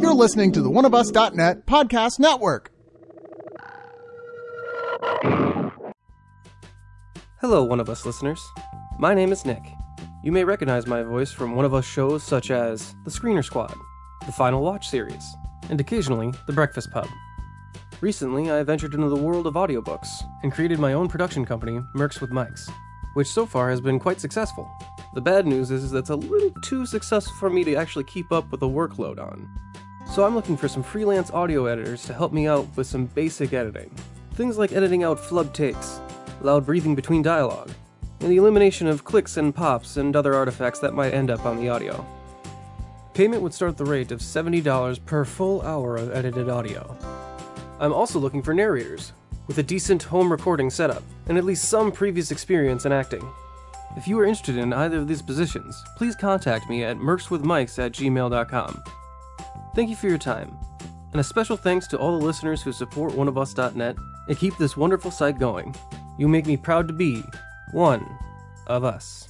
You're listening to the oneofus.net podcast network. Hello, One of Us listeners. My name is Nick. You may recognize my voice from One of Us shows such as The Screener Squad, The Final Watch series, and occasionally The Breakfast Pub. Recently, I ventured into the world of audiobooks and created my own production company, Mercs with Mics, which so far has been quite successful. The bad news is that it's a little too successful for me to actually keep up with the workload on. So I'm looking for some freelance audio editors to help me out with some basic editing. Things like editing out flub takes, loud breathing between dialogue, and the elimination of clicks and pops and other artifacts that might end up on the audio. Payment would start at the rate of $70 per full hour of edited audio. I'm also looking for narrators, with a decent home recording setup, and at least some previous experience in acting. If you are interested in either of these positions, please contact me at mercswithmics at gmail.com. Thank you for your time, and a special thanks to all the listeners who support oneofus.net and keep this wonderful site going. You make me proud to be one of us.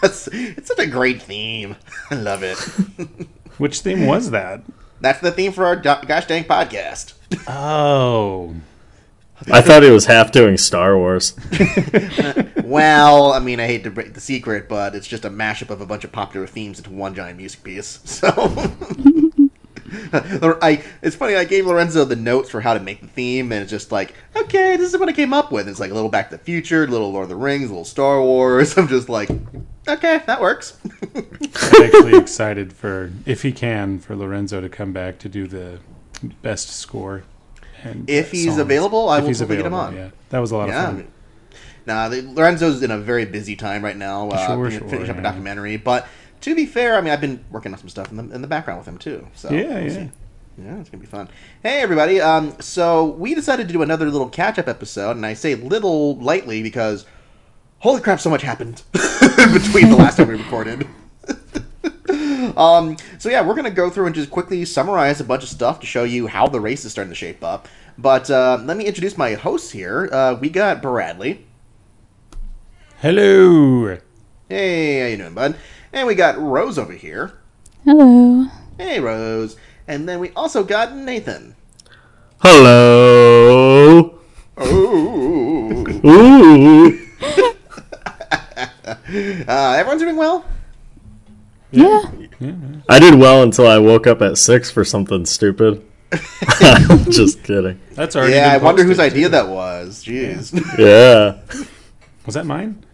That's- It's such a great theme. I love it. Which theme was that? That's the theme for our gosh dang podcast. Oh, I thought he was half doing Star Wars. Well, I mean, I hate to break the secret, but it's just a mashup of a bunch of popular themes into one giant music piece. So, I it's funny. I gave Lorenzo the notes for how to make the theme, and it's just like, okay, this is what I came up with. It's like a little Back to the Future, a little Lord of the Rings, a little Star Wars. I'm just like, okay, that works. I'm actually excited for if he can for Lorenzo to come back to do the best score. And If he's songs. available, I If will totally get him on. Yeah, that was a lot Yeah. of fun. Nah, Lorenzo's in a very busy time right now. Uh, Sure, fin- sure, finishing up a documentary, but to be fair, I mean, I've been working on some stuff in the in the background with him too. So Yeah, we'll yeah. see. Yeah, it's gonna be fun. Hey, everybody! Um, so we decided to do another little catch-up episode, and I say little lightly because holy crap, so much happened between the last time we recorded. um, so yeah, we're gonna go through and just quickly summarize a bunch of stuff to show you how the race is starting to shape up. But uh, let me introduce my hosts here. Uh, we got Bradley. Hello. Hey, how you doing, bud? And we got Rose over here. Hello. Hey, Rose. And then we also got Nathan. Hello. Oh. Ooh. Uh, everyone's doing well? Yeah. I did well until I woke up at six for something stupid. Just kidding. That's already. yeah, I wonder whose idea too. that was. Jeez. Yeah. was. That mine?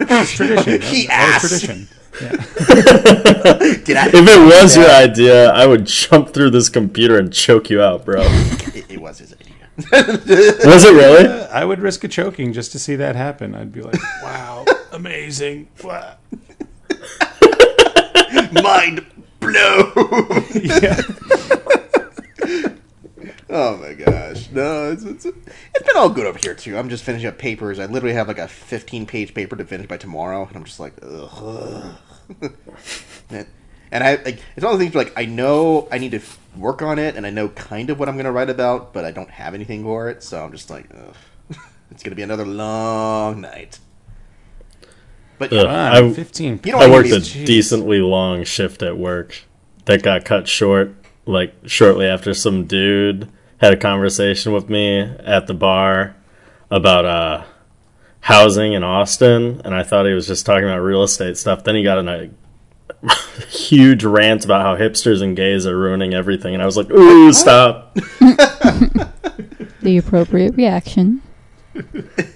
It's tradition. He That asked. was tradition. Did I? If it was your idea, I would jump through this computer and choke you out, bro. It, it was his idea. Was it really? I would risk a choking just to see that happen. I'd be like, "Wow, amazing!" Wow. Mind blow. Yeah. Oh my gosh. No, it's, it's, it's been all good over here, too. I'm just finishing up papers. I literally have like a 15 page paper to finish by tomorrow, and I'm just like, ugh. and, I, like, it's one of the things where, like, I know I need to work on it, and I know kind of what I'm going to write about, but I don't have anything for it, so I'm just like, ugh. it's going to be another long night. But. Fine, I- Fifteen. You don't I worked a Jeez. decently long shift at work that got cut short, like shortly after some dude had a conversation with me at the bar about uh, housing in Austin, and I thought he was just talking about real estate stuff. Then he got in a huge rant about how hipsters and gays are ruining everything, and I was like, "Ooh, stop!" The appropriate reaction.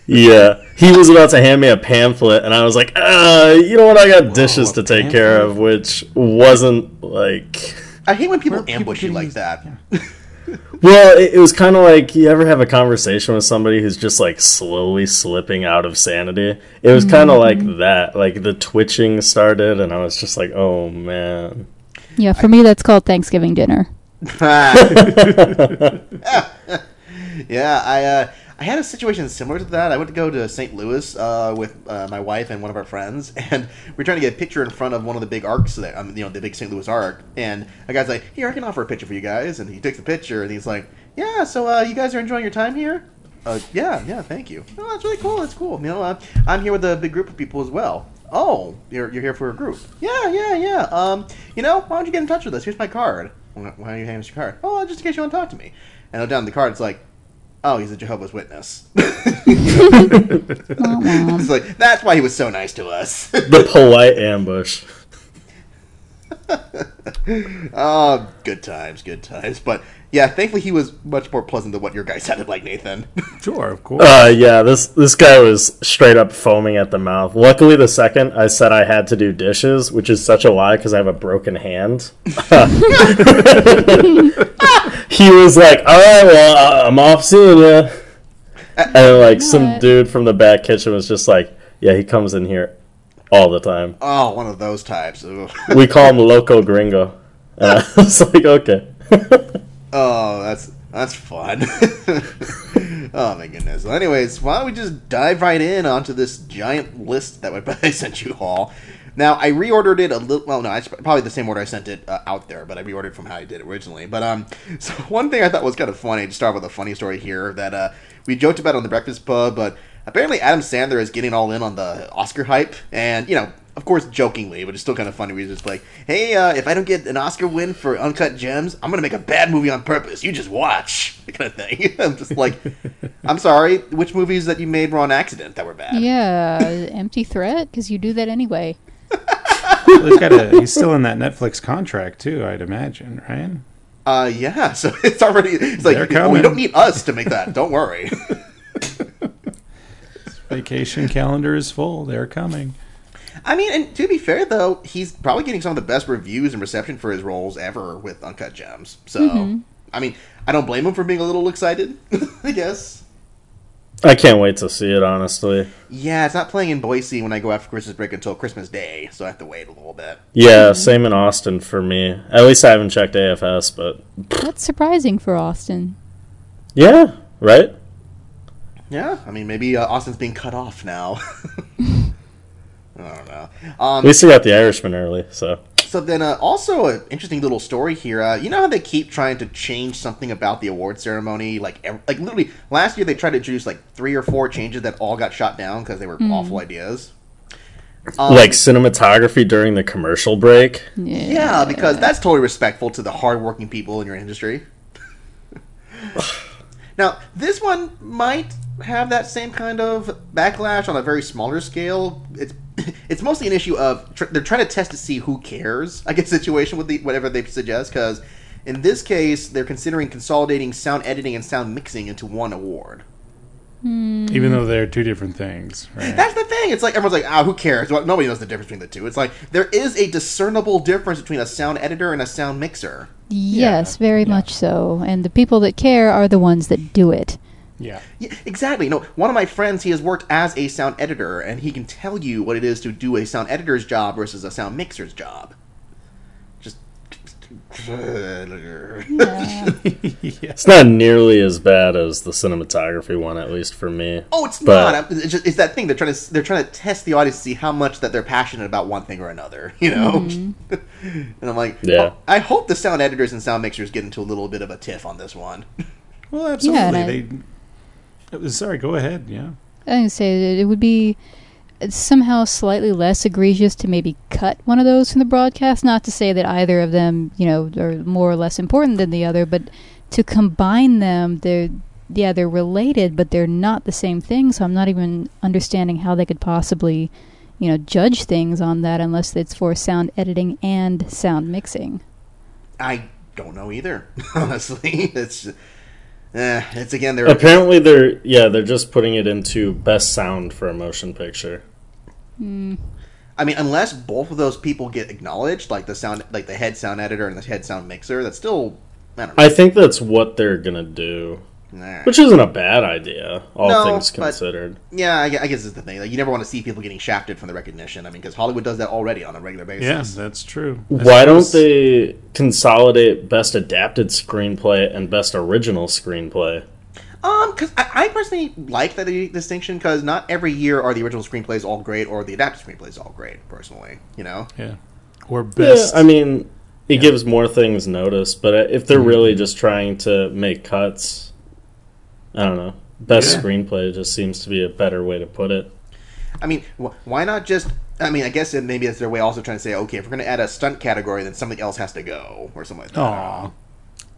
Yeah, he was about to hand me a pamphlet, and I was like, uh, you know what? I got dishes to take care of, which wasn't like I hate when people Where people ambush you like use- that. Well, it, it was kind of like you ever have a conversation with somebody who's just like slowly slipping out of sanity. It was kind of like that. Like the twitching started, and I was just like, "Oh man." Yeah, for me, that's called Thanksgiving dinner. Yeah, I uh, I had a situation similar to that. I went to go to St. Louis uh, with uh, my wife and one of our friends, and we're trying to get a picture in front of one of the big arcs, that, um, you know, the big St. Louis arc. And a guy's like, "Here, I can offer a picture for you guys." And he takes the picture, and he's like, "Yeah, so uh, you guys are enjoying your time here?" Uh, yeah, yeah, thank you. Oh, that's really cool. That's cool. You know, uh, I'm here with a big group of people as well. Oh, you're, you're here for a group? Yeah, yeah, yeah. Um, you know, why don't you get in touch with us? Here's my card. Why don't you hand us your card? Oh, just in case you want to talk to me. And down the card. It's like, oh, he's a Jehovah's Witness. it's like that's why he was so nice to us. The polite ambush. oh, good times, good times. But yeah, thankfully he was much more pleasant than what your guy sounded like, Nathan. Sure, of course. Uh, yeah, this this guy was straight up foaming at the mouth. Luckily, the second I said I had to do dishes, which is such a lie because I have a broken hand. He was like, "All right, well, I- I'm off seeing uh, you." And like some dude from the back kitchen was just like, "Yeah, he comes in here all the time. oh, one of those types. We call him Loco Gringo." And I was like, "Okay." Oh, that's that's fun. oh my goodness. Well, anyways, why don't we just dive right in onto this giant list that I sent you all? Now I reordered it a little. Well, no, it's probably the same order I sent it uh, out there, but I reordered from how I did originally. But um, so one thing I thought was kind of funny. To start with a funny story here that uh, we joked about on the Breakfast Pub, but apparently Adam Sandler is getting all in on the Oscar hype, and you know. Of course, jokingly, but it's still kind of funny. He's just like, "Hey, uh, if I don't get an Oscar win for Uncut Gems, I'm gonna make a bad movie on purpose. You just watch." Kind of thing. I'm just like, "I'm sorry. Which movies that you made were on accident that were bad?" Yeah, empty threat because you do that anyway. He's got a, he's still in that Netflix contract too, I'd imagine, right? Uh, yeah. So it's already. It's like, They're oh, you coming. don't need us to make that. Don't worry. Vacation calendar is full. They're coming. I mean, and to be fair though, he's probably getting some of the best reviews and reception for his roles ever with Uncut Gems. So, I mean, I don't blame him for being a little excited. I guess. I can't wait to see it. Honestly, Yeah, it's not playing in Boise when I go after Christmas break until Christmas Day, so I have to wait a little bit. yeah, same in Austin for me. At least I haven't checked AFS, but That's surprising for Austin. yeah, right. Yeah, I mean, maybe uh, Austin's being cut off now. I don't know. At Um, least they got the Irishman early, so so then, uh, also an interesting little story here. Uh, you know how they keep trying to change something about the award ceremony? Like, ev- like literally last year they tried to introduce like three or four changes that all got shot down because they were awful ideas. Um, like cinematography during the commercial break. Yeah. Yeah, because that's totally respectful to the hardworking people in your industry. now, this one might have that same kind of backlash on a very smaller scale. It's it's mostly an issue of tr- they're trying to test to see who cares. I guess situation with the whatever they suggest because in this case they're considering consolidating sound editing and sound mixing into one award. Even though they're two different things, right? That's the thing. It's like everyone's like, ah, who cares? Well, nobody knows the difference between the two. It's like there is a discernible difference between a sound editor and a sound mixer. Yes, very yeah. much so. And the people that care are the ones that do it. yeah. Yeah, exactly. No, one of my friends, he has worked as a sound editor, and he can tell you what it is to do a sound editor's job versus a sound mixer's job. Just. Yeah. It's not nearly as bad as the cinematography one, at least for me. Oh, it's But- not. It's, just, it's that thing. They're trying to they're trying to test the audience to see how much that they're passionate about one thing or another. You know. Mm-hmm. and I'm like, Yeah. oh, I hope the sound editors and sound mixers get into a little bit of a tiff on this one. Well, absolutely. and I- they. it Sorry, go ahead. Yeah. I would say that it would be somehow slightly less egregious to maybe cut one of those from the broadcast. Not to say that either of them, you know, are more or less important than the other, but to combine them, they're yeah, they're related, but they're not the same thing. So I'm not even understanding how they could possibly, you know, judge things on that unless it's for sound editing and sound mixing. I don't know either. Honestly, it's. Eh, it's again they're Apparently, they're yeah, they're just putting it into best sound for a motion picture. I mean, unless both of those people get acknowledged, like the sound, like the head sound editor and the head sound mixer, that's still I don't know. I think that's what they're gonna do, Nah. which isn't a bad idea, all No, things but- considered. yeah, I, I guess it's the thing. Like, you never want to see people getting shafted from the recognition. I mean, because Hollywood does that already on a regular basis. Yeah, that's true. I Why don't they consolidate best adapted screenplay and best original screenplay? Um, because I, I personally like that distinction because not every year are the original screenplays all great or the adapted screenplays all great. Personally, you know. Yeah. Or best. Yeah, I mean, it gives more things notice, but if they're really just trying to make cuts, I don't know. Best Yeah. screenplay just seems to be a better way to put it. I mean, wh- why not just? I mean, I guess it, maybe it's their way also trying to say, okay, if we're going to add a stunt category, then something else has to go or something like that. Aw,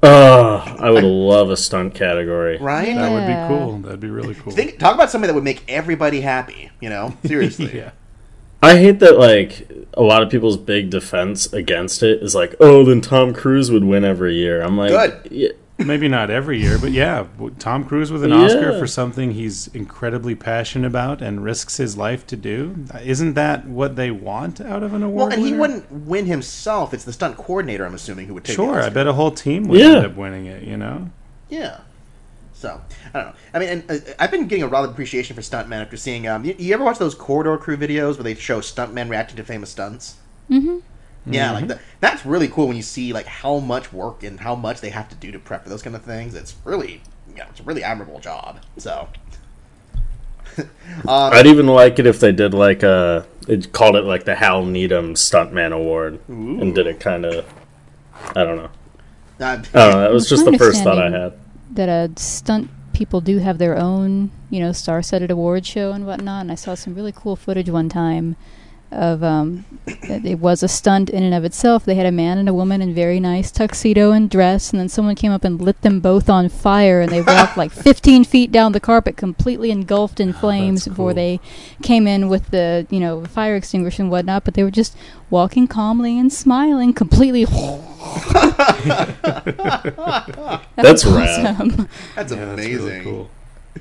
Oh, I would love a stunt category. Right? that would be cool. That'd be really cool. Think, talk about something that would make everybody happy. You know, seriously. yeah. I hate that like a lot of people's big defense against it is like, oh, then Tom Cruise would win every year. I'm like, Good. Yeah, Maybe not every year, but yeah, Tom Cruise with an Oscar for something he's incredibly passionate about and risks his life to do. Isn't that what they want out of an award? Well, and he wouldn't win himself. It's the stunt coordinator, I'm assuming, who would take. the Sure, I Oscar. bet a whole team would Yeah. end up winning it. You know. Yeah. So I don't know. I mean, and, uh, I've been getting a lot of appreciation for stuntmen after seeing. Um, you, you ever watch those corridor crew videos where they show stuntmen reacting to famous stunts? Mm-hmm. Yeah, like that. That's really cool when you see like how much work and how much they have to do to prep for those kind of things. It's really, yeah, it's a really admirable job. So. um, I'd even like it if they did like a, it called it like the Hal Needham Stuntman Award and did it kind of, I don't know. uh, I don't know. That was just the first thought I had. that uh, stunt people do have their own, you know, star-studded award show and whatnot. And I saw some really cool footage one time of um, it was a stunt in and of itself. They had a man and a woman in very nice tuxedo and dress, and then someone came up and lit them both on fire, and they walked like 15 feet down the carpet, completely engulfed in flames before cool. they came in with the, you know, fire extinguisher and whatnot. But they were just walking calmly and smiling, completely. That That's was rad. awesome. that's Yeah, that's amazing. really cool.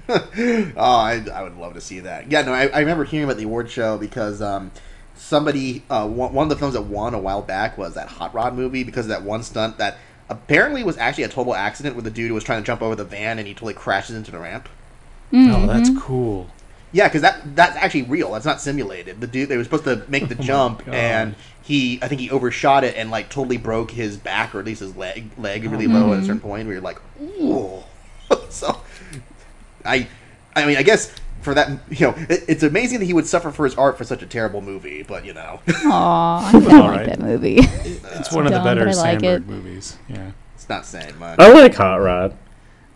oh, I, I would love to see that. Yeah, no, I, I remember hearing about the award show because um, somebody, uh, one, one of the films that won a while back was that Hot Rod movie because of that one stunt that apparently was actually a total accident where the dude who was trying to jump over the van and he totally crashes into the ramp. Oh, that's Mm-hmm. cool. Yeah, because that that's actually real. That's not simulated. The dude they were supposed to make the jump, and he I think he overshot it and like totally broke his back or at least his leg leg really low at a certain point. Where you're like, ooh. so, I I mean I guess for that you know it, it's amazing that he would suffer for his art for such a terrible movie, but you know Aw, I kind of like Alright. that movie. It's one of the dumb, better but I like Samberg it. movies. Yeah. it's not saying much. I like Hot Rod.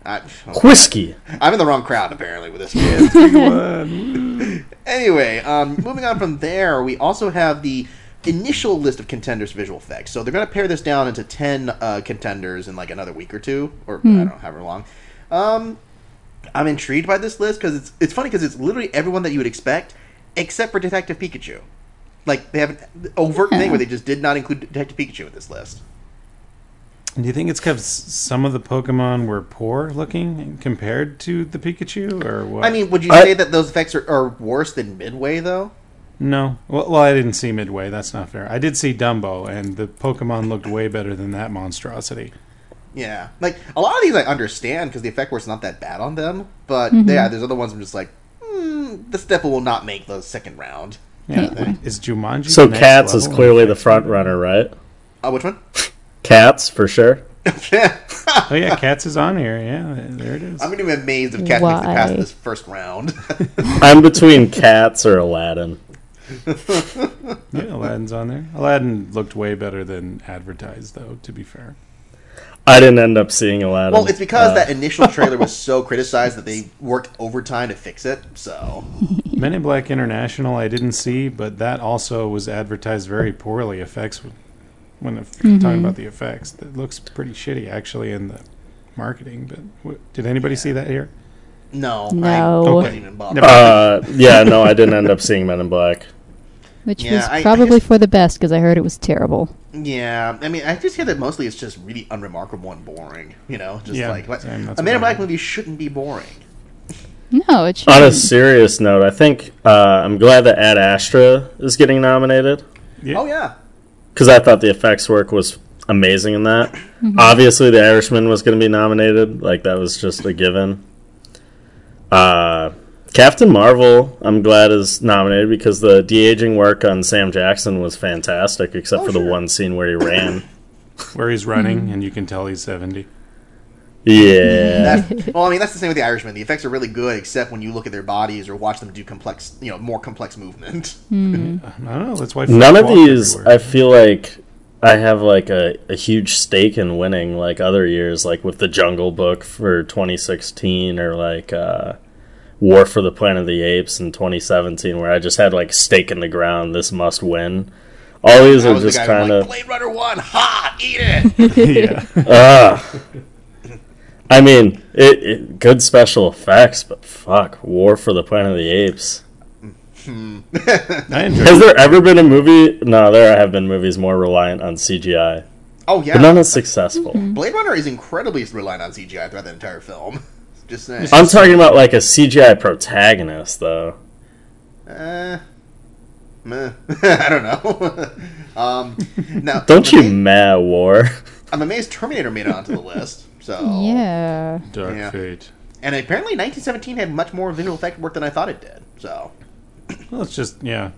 I, Whiskey. I'm in the wrong crowd apparently with this kid. Anyway, um, moving on from there, we also have the initial list of contenders for visual effects. So they're going to pare this down into 10 uh, contenders in like another week or two, or I don't know, however long. Um, I'm intrigued by this list because it's, it's funny because it's literally everyone that you would expect except for Detective Pikachu. Like, they have an overt thing where they just did not include Detective Pikachu in this list. Do you think it's because some of the Pokemon were poor looking compared to the Pikachu, or what? I mean, would you I- say that those effects are, are worse than Midway, though? no. Well, well, I didn't see Midway. That's not fair. I did see Dumbo, and the Pokemon looked way better than that monstrosity. Yeah, like a lot of these I understand because the effect work's not that bad on them, but Mm-hmm. yeah, there's other ones I'm just like, hmm, this definitely will not make the second round. Yeah. Yeah. Is Jumanji? So the next Cats is level? clearly the front runner, right? Uh, which one? Cats for sure. Oh yeah, Cats is on here. Yeah, there it is. I'm gonna be amazed if Cat makes it past this first round. I'm between Cats or Aladdin. Yeah, Aladdin's on there. Aladdin looked way better than advertised, though. To be fair. I didn't end up seeing Aladdin. well, it's because Uh, that initial trailer was so criticized that they worked overtime to fix it. So Men in Black International, I didn't see, but that also was advertised very poorly. Effects, when if you're talking about the effects, that looks pretty shitty actually in the marketing. But what, did anybody see that here? no, No. I Okay. didn't even bother. Uh, yeah, no, I didn't end up seeing Men in Black. Which Yeah, was I- I probably guess- for the best because I heard it was terrible. Yeah, I mean, I just hear that mostly it's just really unremarkable and boring. You know, just Yeah, like, like same, a Man in Black movie shouldn't be boring. No, it should. On a serious note, I think uh, I'm glad that Ad Astra is getting nominated Yeah. Oh yeah. because I thought the effects work was amazing in that. Obviously, The Irishman was going to be nominated; like that was just a given. Uh, Captain Marvel, I'm glad is nominated because the de aging work on Sam Jackson was fantastic, except Oh, for the sure. one scene where he ran. Where he's running, and you can tell he's 70. Yeah, That, well, I mean, that's the same with the Irishman. The effects are really good, except when you look at their bodies or watch them do complex, you know, more complex movement. I don't know. That's why. none of these everywhere. I feel like I have like a, a huge stake in winning, like other years, like with the Jungle Book for 2016 or like uh, War for the Planet of the Apes in 2017, where I just had like stake in the ground. This must win. All these are was the just kind of. like, Blade Runner One, ha, eat it. yeah. Ah. I mean, it, it good special effects, but fuck, War for the Planet of the Apes. I Has there ever been a movie? No, there have been movies more reliant on CGI, oh yeah, but none as successful. Blade Runner is incredibly reliant on CGI throughout the entire film. Just saying. I'm talking about like a CGI protagonist, though. Uh, meh. I don't know. um, now, Don't I'm you amazed, mad war? I'm amazed Terminator made it onto the list. So Yeah. Dark Yeah. Fate. and apparently 1917 had much more visual effect work than I thought it did. So Well, it's just yeah.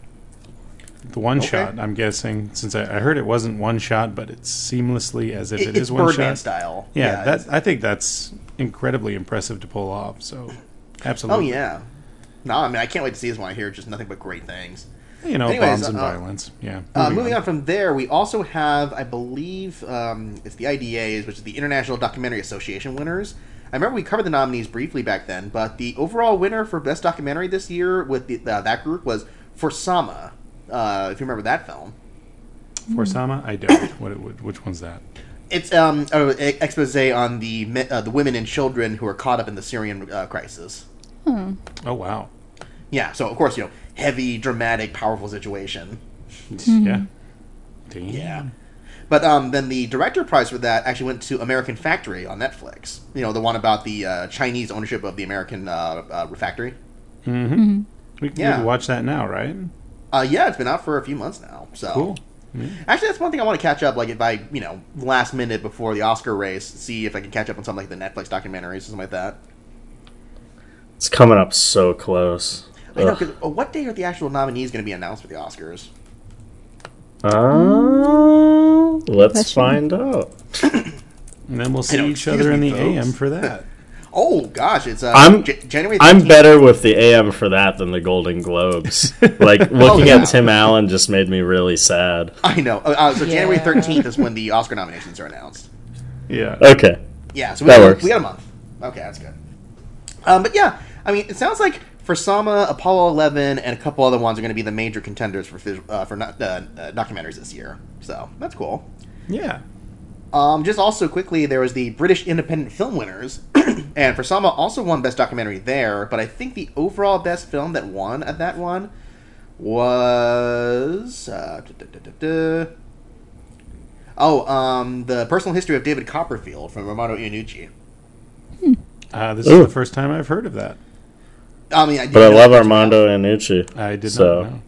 The one Okay. shot. I'm guessing since I, I heard it wasn't one shot, but it's seamlessly as if it, it it's one Birdman shot. style. Yeah, it's- that I think that's incredibly impressive to pull off. So, absolutely. Oh yeah. No, I mean I can't wait to see this one. I hear just nothing but great things. You know, Anyways, bombs and uh, violence. Yeah. Uh, moving on from there, we also have, I believe, um, it's the IDAs, which is the International Documentary Association winners. I remember we covered the nominees briefly back then, but the overall winner for best documentary this year with the, uh, that group was For Sama. Uh, if you remember that film, For Sama, I don't. What, it which one's that? It's um, an expose on the uh, the women and children who are caught up in the Syrian uh, crisis. Oh wow. Yeah, so of course you know heavy, dramatic, powerful situation. Yeah. Damn. Yeah. But um, then the director prize for that actually went to American Factory on Netflix. You know, the one about the uh, Chinese ownership of the American uh, uh, factory. Mm-hmm. We, we Yeah. can watch that now, right? Uh, yeah, it's been out for a few months now. So Cool. Actually, that's one thing I want to catch up. Like, if I, you know, last minute before the Oscar race, see if I can catch up on something like the Netflix documentaries or something like that. It's coming up so close. I know, Ugh. 'cause, uh, what day are the actual nominees going to be announced for the Oscars? Uh, let's Question. find out. And then we'll see each other in the folks. AM for that. Oh gosh, it's uh, I'm- J- January. I'm better with the AM for that than the Golden Globes. Like looking Oh, yeah. at Tim Allen just made me really sad. I know. Uh, uh, so January 13th is when the Oscar nominations are announced. Yeah. Okay, Yeah, so we, That got, works. we got a month. Okay, that's good. Um, but yeah, I mean, it sounds like for Sama, Apollo 11, and a couple other ones are going to be the major contenders for phys- uh, for not, uh, documentaries this year. So that's cool. Yeah. Um, just also quickly, there was the British Independent Film winners, and for Sama also won Best Documentary there. But I think the overall best film that won at that one was uh, duh, duh, duh, duh, duh. oh, um, the Personal History of David Copperfield from Armando Iannucci. Uh, this Ooh. is the first time I've heard of that. I mean, I but I love Armando Iannucci. I did So- not know.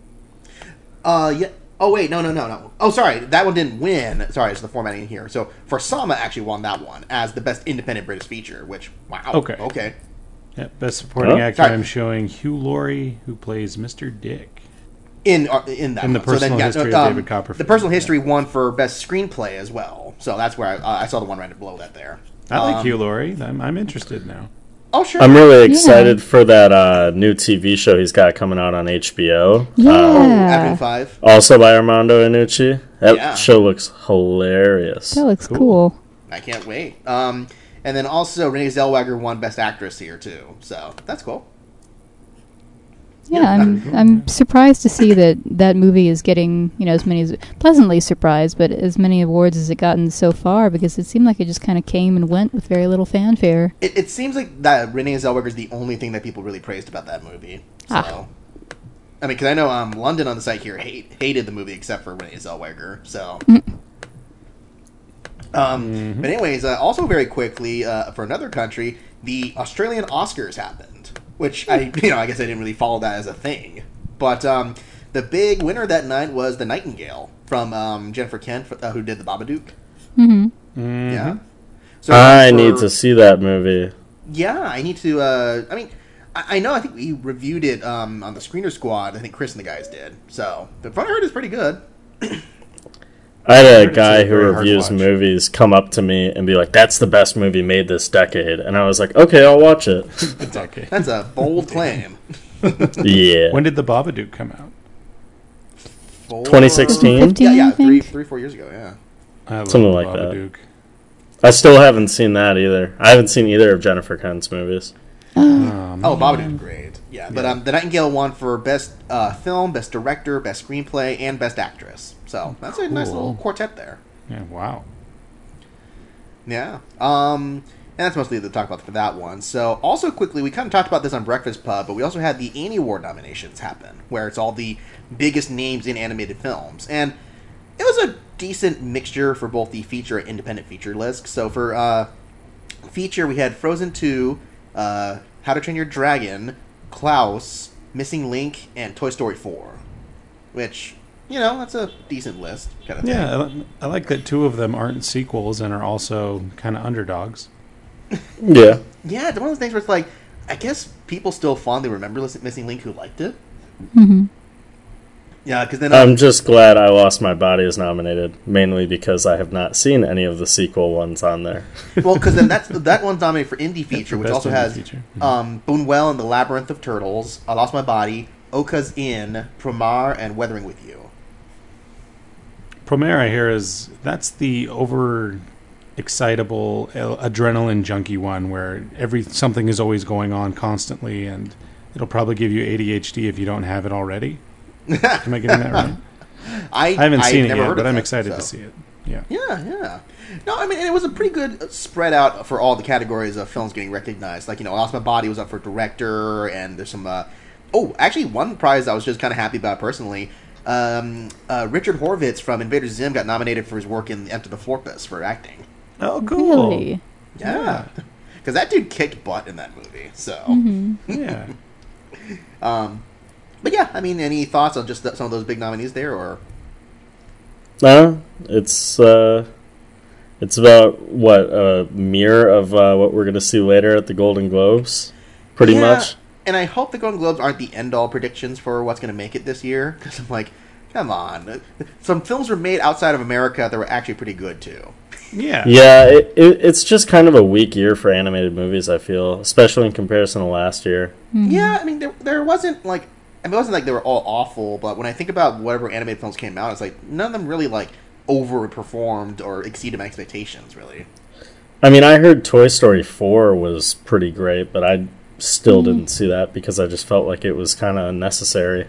Uh, yeah. Oh wait, no, no, no, no. Oh, sorry, that one didn't win. Sorry, it's the formatting here. So for Sama actually won that one as the best independent British feature. Which wow. Okay. Okay. Yeah, best supporting Huh? actor. Sorry. I'm showing Hugh Laurie, who plays Mr. Dick. In uh, in that In the one. So then, personal yeah, history of um, David Copperfield. The personal history won for best screenplay as well. So that's where I, uh, I saw the one right below that there. I like Um, Hugh Laurie. I'm, I'm interested now. Oh sure. I'm really excited for that uh, new TV show he's got coming out on HBO. Yeah. oh, Avenue Five. Also by Armando Iannucci. That Yeah. show looks hilarious. That looks Cool. cool. I can't wait. Um, and then also Renee Zellweger won Best Actress here too. So that's cool. Yeah, I'm I'm surprised to see that that movie is getting you know as many as pleasantly surprised, but as many awards as it gotten so far because it seemed like it just kind of came and went with very little fanfare. It, it seems like that Renee Zellweger is the only thing that people really praised about that movie. So, Ah. I mean, because I know um, London on the site here hate, hated the movie except for Renee Zellweger. So, um, but anyways, uh, also very quickly uh, for another country, the Australian Oscars happened. Which I you know I guess I didn't really follow that as a thing. But um, the big winner that night was the Nightingale from um, Jennifer Kent, uh, who did the Babadook. Mm-hmm. Yeah. So I for- need to see that movie. Yeah, I need to. Uh, I mean, I, I know. I think we reviewed it um, on the Screener Squad. I think Chris and the guys did. So the front I heard is pretty good. I had a guy who reviews movies come up to me and be like, "That's the best movie made this decade," and I was like, "Okay, I'll watch it." It's okay. That's a bold claim. yeah, When did the Babadook come out? 2016? Yeah, yeah, I three, four years ago. Yeah. Something the like that. I still haven't seen that either. I haven't seen either of Jennifer Kent's movies. Um, Oh, Babadook, great. Yeah, but um, the Nightingale won for best uh, film, best director, best screenplay, and best actress. So that's a nice little quartet there. yeah, wow. Yeah. Um, and that's mostly the talk about for that one. So, also quickly, we kind of talked about this on Breakfast Pub, but we also had the Annie Award nominations happen, where it's all the biggest names in animated films. And it was a decent mixture for both the feature and independent feature list. So, for uh, feature, we had Frozen 2, uh, How to Train Your Dragon, Klaus, Missing Link, and Toy Story 4. Which, you know, that's a decent list, kind of thing. Yeah, I, li- I like that two of them aren't sequels and are also kind of underdogs. Yeah, Yeah, it's one of those things where it's like, I guess people still fondly remember Lis- Missing Link who liked it. Mm-hmm. Yeah, because then I'm just glad I Lost My Body is nominated, mainly because I have not seen any of the sequel ones on there. well, because then that's that one's nominated for indie feature, which also indie has feature. um, Buñuel and the Labyrinth of Turtles, I Lost My Body, Okko's Inn, Promare, and Weathering with You. Promare, I hear, is that's the over excitable adrenaline junkie one where every something is always going on constantly and it'll probably give you ADHD if you don't have it already. Am I getting that right? I, I haven't I've seen it yet, but I'm that, excited to see it. Yeah. Yeah, yeah. No, I mean, and it was a pretty good spread out for all the categories of films getting recognized. Like, you know, Lost My Body was up for director, and there's some. Uh, oh, actually, one prize I was just kind of happy about personally. Um, uh, Richard Horvitz from Invader Zim got nominated for his work in Enter the Florpus for acting. Oh, cool. Really? Yeah. Because that dude kicked butt in that movie. So, Mm-hmm. Yeah. um, but yeah, I mean, any thoughts on just th- some of those big nominees there, or No, it's uh, it's about what a mirror of uh, what we're gonna see later at the Golden Globes, pretty Yeah, much. And I hope the Golden Globes aren't the end all predictions for what's going to make it this year. Because I'm like, come on. Some films were made outside of America that were actually pretty good too. Yeah. Yeah, it, it, it's just kind of a weak year for animated movies. I feel, especially in comparison to last year. Mm-hmm. Yeah, I mean, there, there wasn't like. I mean, it wasn't like they were all awful, but when I think about whatever animated films came out, it's like none of them really like overperformed or exceeded my expectations. Really, I mean, I heard Toy Story 4 was pretty great, but I still didn't see that because I just felt like it was kind of unnecessary.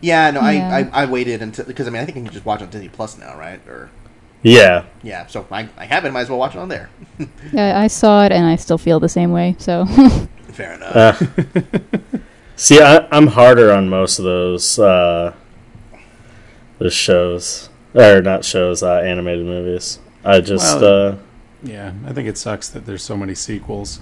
yeah. No, Yeah. I, I I waited until because I mean I think you can just watch on Disney Plus now, right? Or Yeah. yeah, so I I have it. Might as well watch it on there. Yeah, I saw it and I still feel the same way. So Fair enough. Uh, see, I, I'm harder on most of those uh, those shows, or not shows, uh, animated movies. I just, Well, uh, Yeah, I think it sucks that there's so many sequels.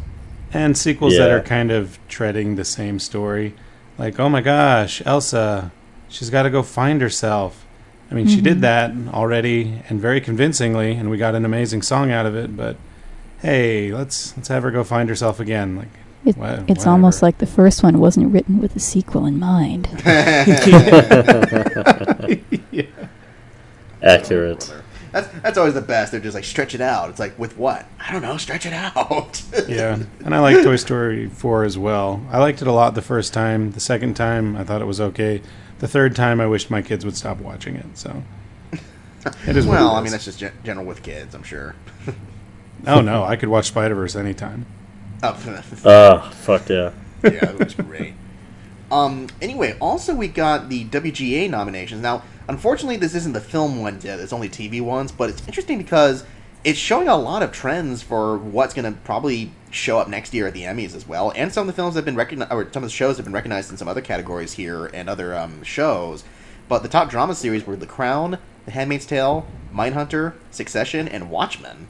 And sequels that are kind of treading the same story. Like, oh my gosh, Elsa, she's got to go find herself. I mean, she did mm-hmm. that already and very convincingly, and we got an amazing song out of it, but hey, let's let's have her go find herself again. Like, it, Wha- it's almost like the first one wasn't written with a sequel in mind. accurate. That's that's always the best. They're just like stretch it out. It's like with what? I don't know. Stretch it out. yeah. And I like Toy Story 4 as well. I liked it a lot the first time. The second time, I thought it was okay. The third time, I wished my kids would stop watching it. So it is. what well, it I mean that's just gen- general with kids. I'm sure. Oh no, I could watch Spider Verse anytime. Oh, Oh, fuck yeah. yeah, it was great. Um. Anyway, also we got the WGA nominations. Now, unfortunately, this isn't the film ones yet. It's only TV ones. But it's interesting because it's showing a lot of trends for what's going to probably show up next year at the Emmys as well. And some of the films have been recognized, or some of the shows have been recognized in some other categories here and other um, shows. But the top drama series were The Crown, The Handmaid's Tale, Mindhunter, Succession, and Watchmen.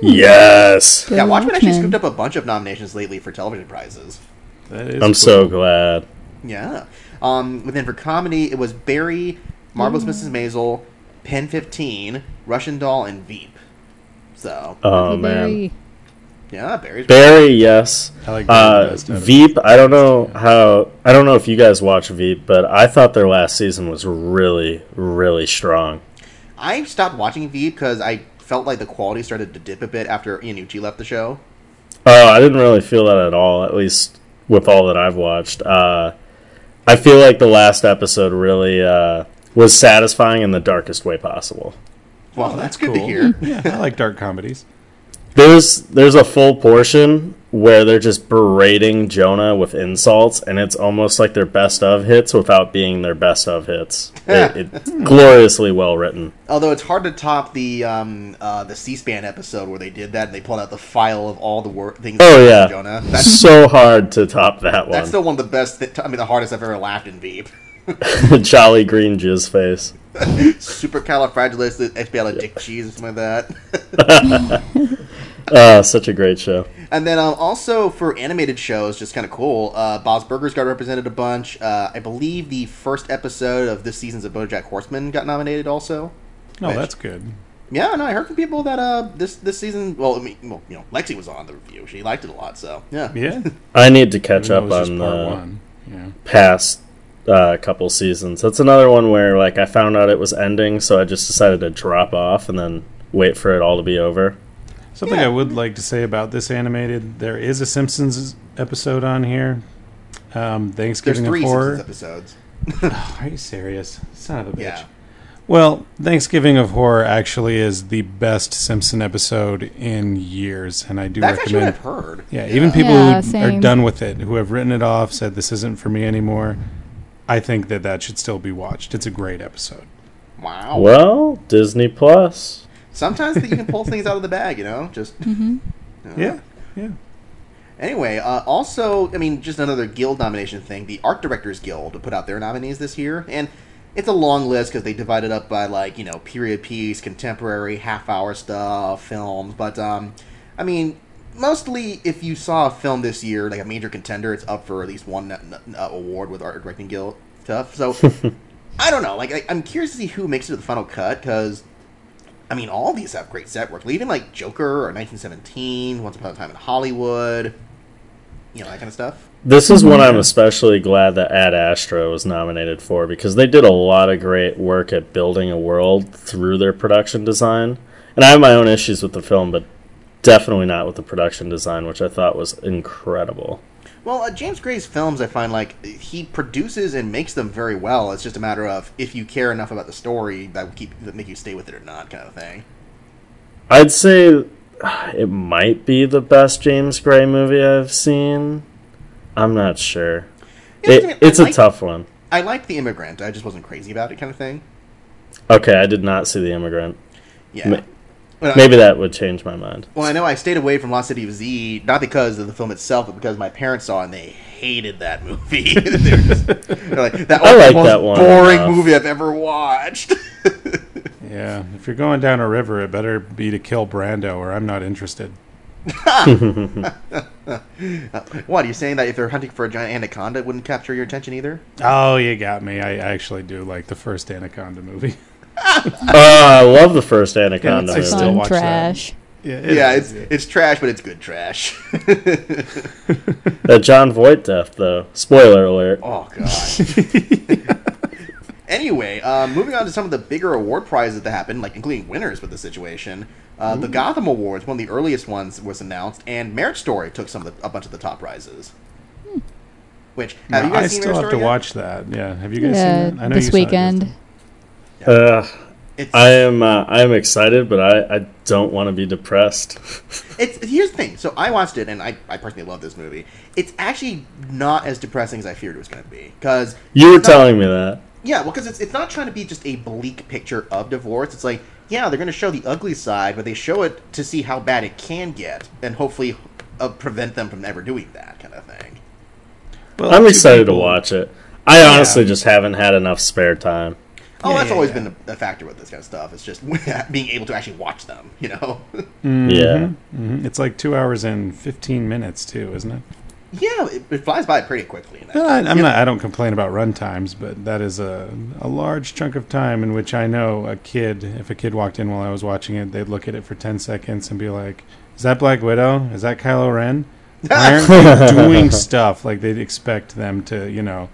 Yes. Go yeah, Watchmen actually scooped up a bunch of nominations lately for television prizes. That is I'm so glad. Yeah. Um, but then for comedy, it was Barry, Marvelous Mrs. Maisel, Pen 15, Russian Doll, and Veep. So, Oh man, yeah, Barry's. Barry, yes. I like Uh, the best out of Veep, I don't know how. I don't know if you guys watch Veep, but I thought their last season was really, really strong. I stopped watching Veep because I felt like the quality started to dip a bit after Iannucci left the show. Oh, I didn't really feel that at all. At least with all that I've watched, uh, I feel like the last episode really uh, was satisfying in the darkest way possible. Well, that's, good cool. to hear. Yeah, I like dark comedies. There's there's a full portion where they're just berating Jonah with insults, and it's almost like their best of hits without being their best of hits. It, it's gloriously well written. Although it's hard to top the um, uh, the C-SPAN episode where they did that and they pulled out the file of all the wor- things. Oh they yeah, Jonah. That's so hard to top that one. that's still one of the best. Th- I mean, the hardest I've ever laughed in Veep. Jolly green jizz face. Supercalifragilisticexpialidocious or something like that. Uh, such a great show. And then um, also for animated shows, just kind of cool. Uh, Bob's Burgers got represented a bunch. Uh, I believe the first episode of this season's of BoJack Horseman got nominated also. Oh, Which- that's good. Yeah, no, I heard from people that uh this this season. Well, I mean, well, you know, Lexi was on the review. She liked it a lot. So yeah, Yeah, I need to catch up it was just on part the one. Yeah. past uh, couple seasons. That's another one where like I found out it was ending, so I just decided to drop off and then wait for it all to be over. Something Yeah. I would like to say about this animated, there is a Simpsons episode on here. Um, there's Thanksgiving three of Horror. Simpsons episodes. Oh, are you serious? Son of a bitch. Yeah, Well, Thanksgiving of Horror actually is the best Simpson episode in years, and I do that's actually what recommend. I've heard. Yeah, even people Yeah, who are done with it, who have written it off, said this isn't for me anymore. I think that that should still be watched. It's a great episode. Wow. Well, Disney Plus. Sometimes you can pull things out of the bag, you know. Just Yeah, yeah. Anyway, uh, also, I mean, just another guild nomination thing. The Art Directors Guild put out their nominees this year, and it's a long list because they divide it up by like you know period piece, contemporary, half hour stuff, films. But um, I mean, mostly if you saw a film this year, like a major contender, it's up for at least one n- uh, award with Art Directing Guild stuff. So I don't know. Like I, I'm curious to see who makes it to the final cut because. I mean, all these have great set work. Even like Joker or 1917, Once Upon a Time in Hollywood, you know that kind of stuff. This is one I'm especially glad that Ad Astra was nominated for because they did a lot of great work at building a world through their production design. And I have my own issues with the film, but definitely not with the production design, which I thought was incredible. Well, uh, James Gray's films, I find like he produces and makes them very well. It's just a matter of if you care enough about the story that will keep that make you stay with it or not, kind of thing. I'd say it might be the best James Gray movie I've seen. I'm not sure. Yeah, I It, mean, it's I a like- tough one. I liked The Immigrant. I just wasn't crazy about it, kind of thing. Okay, I did not see The Immigrant. Yeah. Ma- Well, I- Maybe that would change my mind. Well, I know I stayed away from Lost City of Z not because of the film itself, but because my parents saw it and they hated that movie. they were just, they're like, that I was like the most that one boring enough. movie I've ever watched. Yeah, if you're going down a river, it better be to kill Brando, or I'm not interested. what are you saying that if they're hunting for a giant anaconda, it wouldn't capture your attention either? Oh, you got me. I actually do like the first Anaconda movie. Oh, I love the first Anaconda I movie. still Fun watch that. trash. Yeah, it yeah, is, it's it's trash, but it's good trash. That Jon Voight death, though. Spoiler alert. oh god. anyway, uh, moving on to some of the bigger award prizes that happened, like including winners with the situation. Uh, the Gotham Awards, one of the earliest ones, was announced, and Marriage Story took some of the, a bunch of the top prizes. Which have No, you guys I seen still have to yet? watch that. Yeah, have you guys Yeah, seen that? I know this you saw it, weekend. Justin. Uh, It's, I am. Uh, I am excited, but I, I don't want to be depressed. it's here's the thing. So I watched it, and I, I personally love this movie. It's actually not as depressing as I feared it was going to be because You were not- telling me that. Yeah, well, because it's, it's not trying to be just a bleak picture of divorce. It's like, yeah, they're going to show the ugly side, but they show it to see how bad it can get, and hopefully uh, prevent them from ever doing that kind of thing. Well, I'm two excited to watch it. I honestly just haven't had enough spare time. Oh, Yeah, that's yeah, always yeah. been a, a factor with this kind of stuff. It's just being able to actually watch them, you know? Yeah. Mhm. It's like two hours and 15 minutes, too, isn't it? Yeah, it, it flies by pretty quickly. Well, I, I'm not. I don't complain about run times, but that is a a large chunk of time in which I know a kid. If a kid walked in while I was watching it, they'd look at it for ten seconds and be like, "Is that Black Widow? Is that Kylo Ren?" Why aren't they doing stuff like they'd expect them to? You know,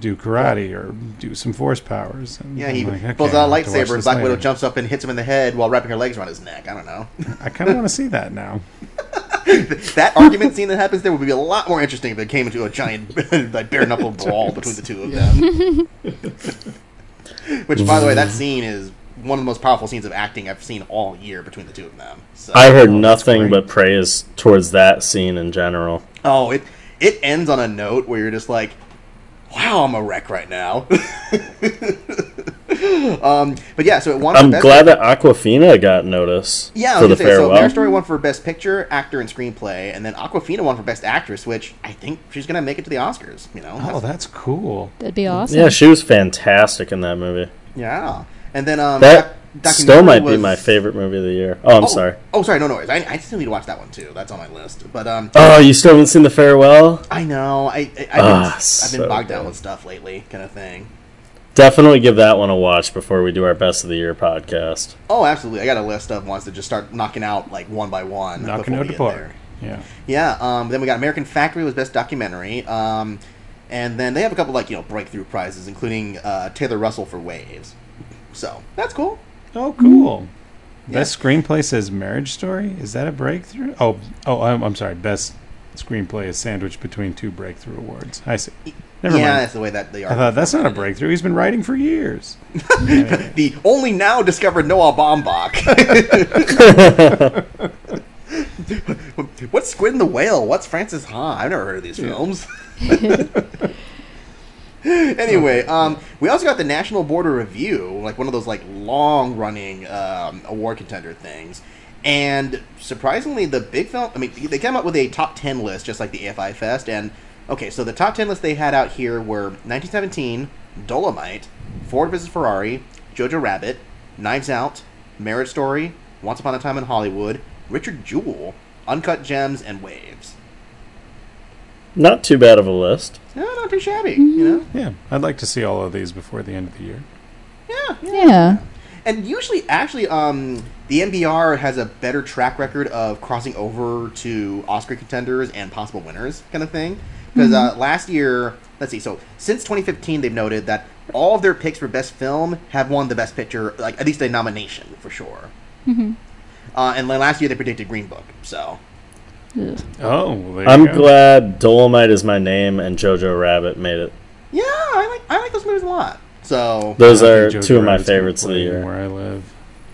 do karate or do some force powers. And Yeah, I'm he like, pulls okay, out a have to watch lightsaber, and this Black Widow jumps up and hits him in the head while wrapping her legs around his neck. I don't know. I kind of want to see that now. that argument scene that happens there would be a lot more interesting if it came into a giant like bare knuckle brawl between the two of them. Which, by the way, that scene is one of the most powerful scenes of acting I've seen all year between the two of them. So, I heard Oh, nothing but praise towards that scene in general. oh, it it ends on a note where you're just like, "Wow, I'm a wreck right now." um, but yeah, so it won. I'm Best glad that Awkwafina got notice Yeah, I for was the gonna say, so farewell. Marriage Story won for Best Picture, Actor, and Screenplay, and then Awkwafina won for Best Actress, which I think she's gonna make it to the Oscars. You know? Oh, that's cool. That'd be awesome. yeah, she was fantastic in that movie. yeah. And then um, That doc- still documentary might be my favorite movie of the year. Oh, I'm oh, sorry. Oh, sorry. No, no worries. I, I still need to watch that one too. That's on my list. But um, Oh, you still haven't seen the farewell? I know. I, I I've, been, Ah, I've been so bogged down with stuff lately, kind of thing. Definitely give that one a watch before we do our best of the year podcast. Oh, absolutely. I got a list of ones to just start knocking out like one by one. Knocking out the get park. there. Yeah. Yeah. Um, then we got American Factory was best documentary. Um, and then they have a couple like you know breakthrough prizes, including uh, Taylor Russell for Waves. So that's cool. Oh, cool. Mm. Best screenplay says Marriage Story. Is that a breakthrough? Oh, oh, I'm, I'm sorry. Best screenplay is sandwiched between two breakthrough awards. I see. Never yeah, mind. that's the way that they are. I thought that's not a breakthrough. He's been writing for years. The only now discovered Noah Baumbach. What's Squid and the Whale? What's Frances Ha? I've never heard of these films. anyway, um, we also got the National Board of Review, like one of those like long running um, award contender things. And surprisingly, the big film. I mean, they came up with a top ten list, just like the AFI Fest. And okay, so the top ten list they had out here were 1917, Dolomite, Ford vs Ferrari, Jojo Rabbit, Knives Out, Marriage Story, Once Upon a Time in Hollywood, Richard Jewell, Uncut Gems, and Waves. Not too bad of a list. Yeah, not too shabby, you know. Yeah, I'd like to see all of these before the end of the year. Yeah, yeah. Yeah. And usually, actually, um, the NBR has a better track record of crossing over to Oscar contenders and possible winners, kind of thing. Because uh, last year, let's see, so since 2015, they've noted that all of their picks for best film have won the best picture, like at least a nomination for sure. Mhm. Uh, and then last year they predicted Green Book, so Ugh. Oh, well, there I'm go. glad Dolomite is my name and Jojo Rabbit made it. yeah, I like I like those movies a lot. So, Those are think Jojo two of my Rabbit's favorites of the year. Where I live.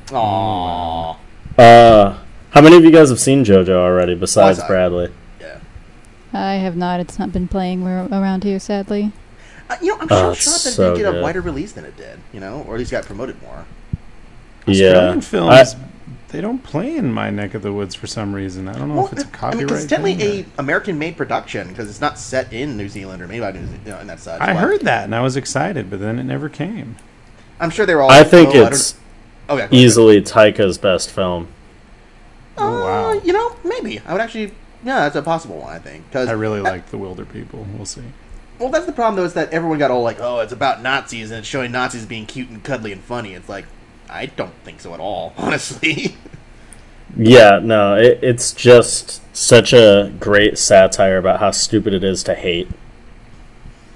aww, Uh, how many of you guys have seen JoJo already besides Well, Bradley? yeah. I have not. It's not been playing around here, sadly. Uh, you know, I'm Oh, sure it's shocked that it so did get a wider release than it did. You know, or at least got promoted more. Australian Yeah. films, they don't play in my neck of the woods for some reason. I don't know if it's a I mean, it's definitely a American-made production because it's not set in New Zealand or made by New Zealand, you know, and that's such. I heard that and I was excited, but then it never came. I'm sure they're all. I think oh, it's I oh, yeah, easily Taika's best film. Uh, Oh, wow. You know, maybe I would actually. Yeah, that's a possible one. I think because I really like the Wilderpeople. We'll see. Well, that's the problem though is that everyone got all like, "Oh, it's about Nazis and it's showing Nazis being cute and cuddly and funny." It's like, I don't think so at all, honestly. Yeah, no, it, it's just such a great satire about how stupid it is to hate.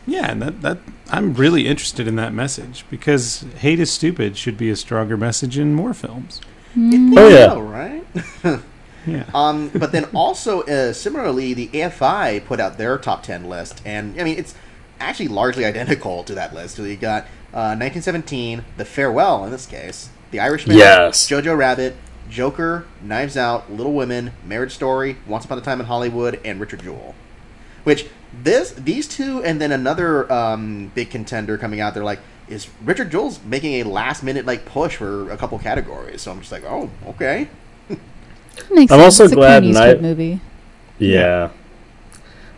Yeah, and that, that I'm really interested in that message because hate is stupid should be a stronger message in more films. Oh, yeah. know, right? Yeah. Um, but then also, uh, similarly, the AFI put out their top 10 list, and I mean, it's actually largely identical to that list. So you got uh, 1917, The Farewell in this case, The Irishman, Yes. Jojo Rabbit, Joker, Knives Out, Little Women, Marriage Story, Once Upon a Time in Hollywood, and Richard Jewell. Which this these two and then another um, big contender coming out. They're like, is Richard Jewell's making a last minute like push for a couple categories? So I'm just like, oh, okay. Makes I'm sense. also It's a glad Clint Eastwood Night- movie. Yeah.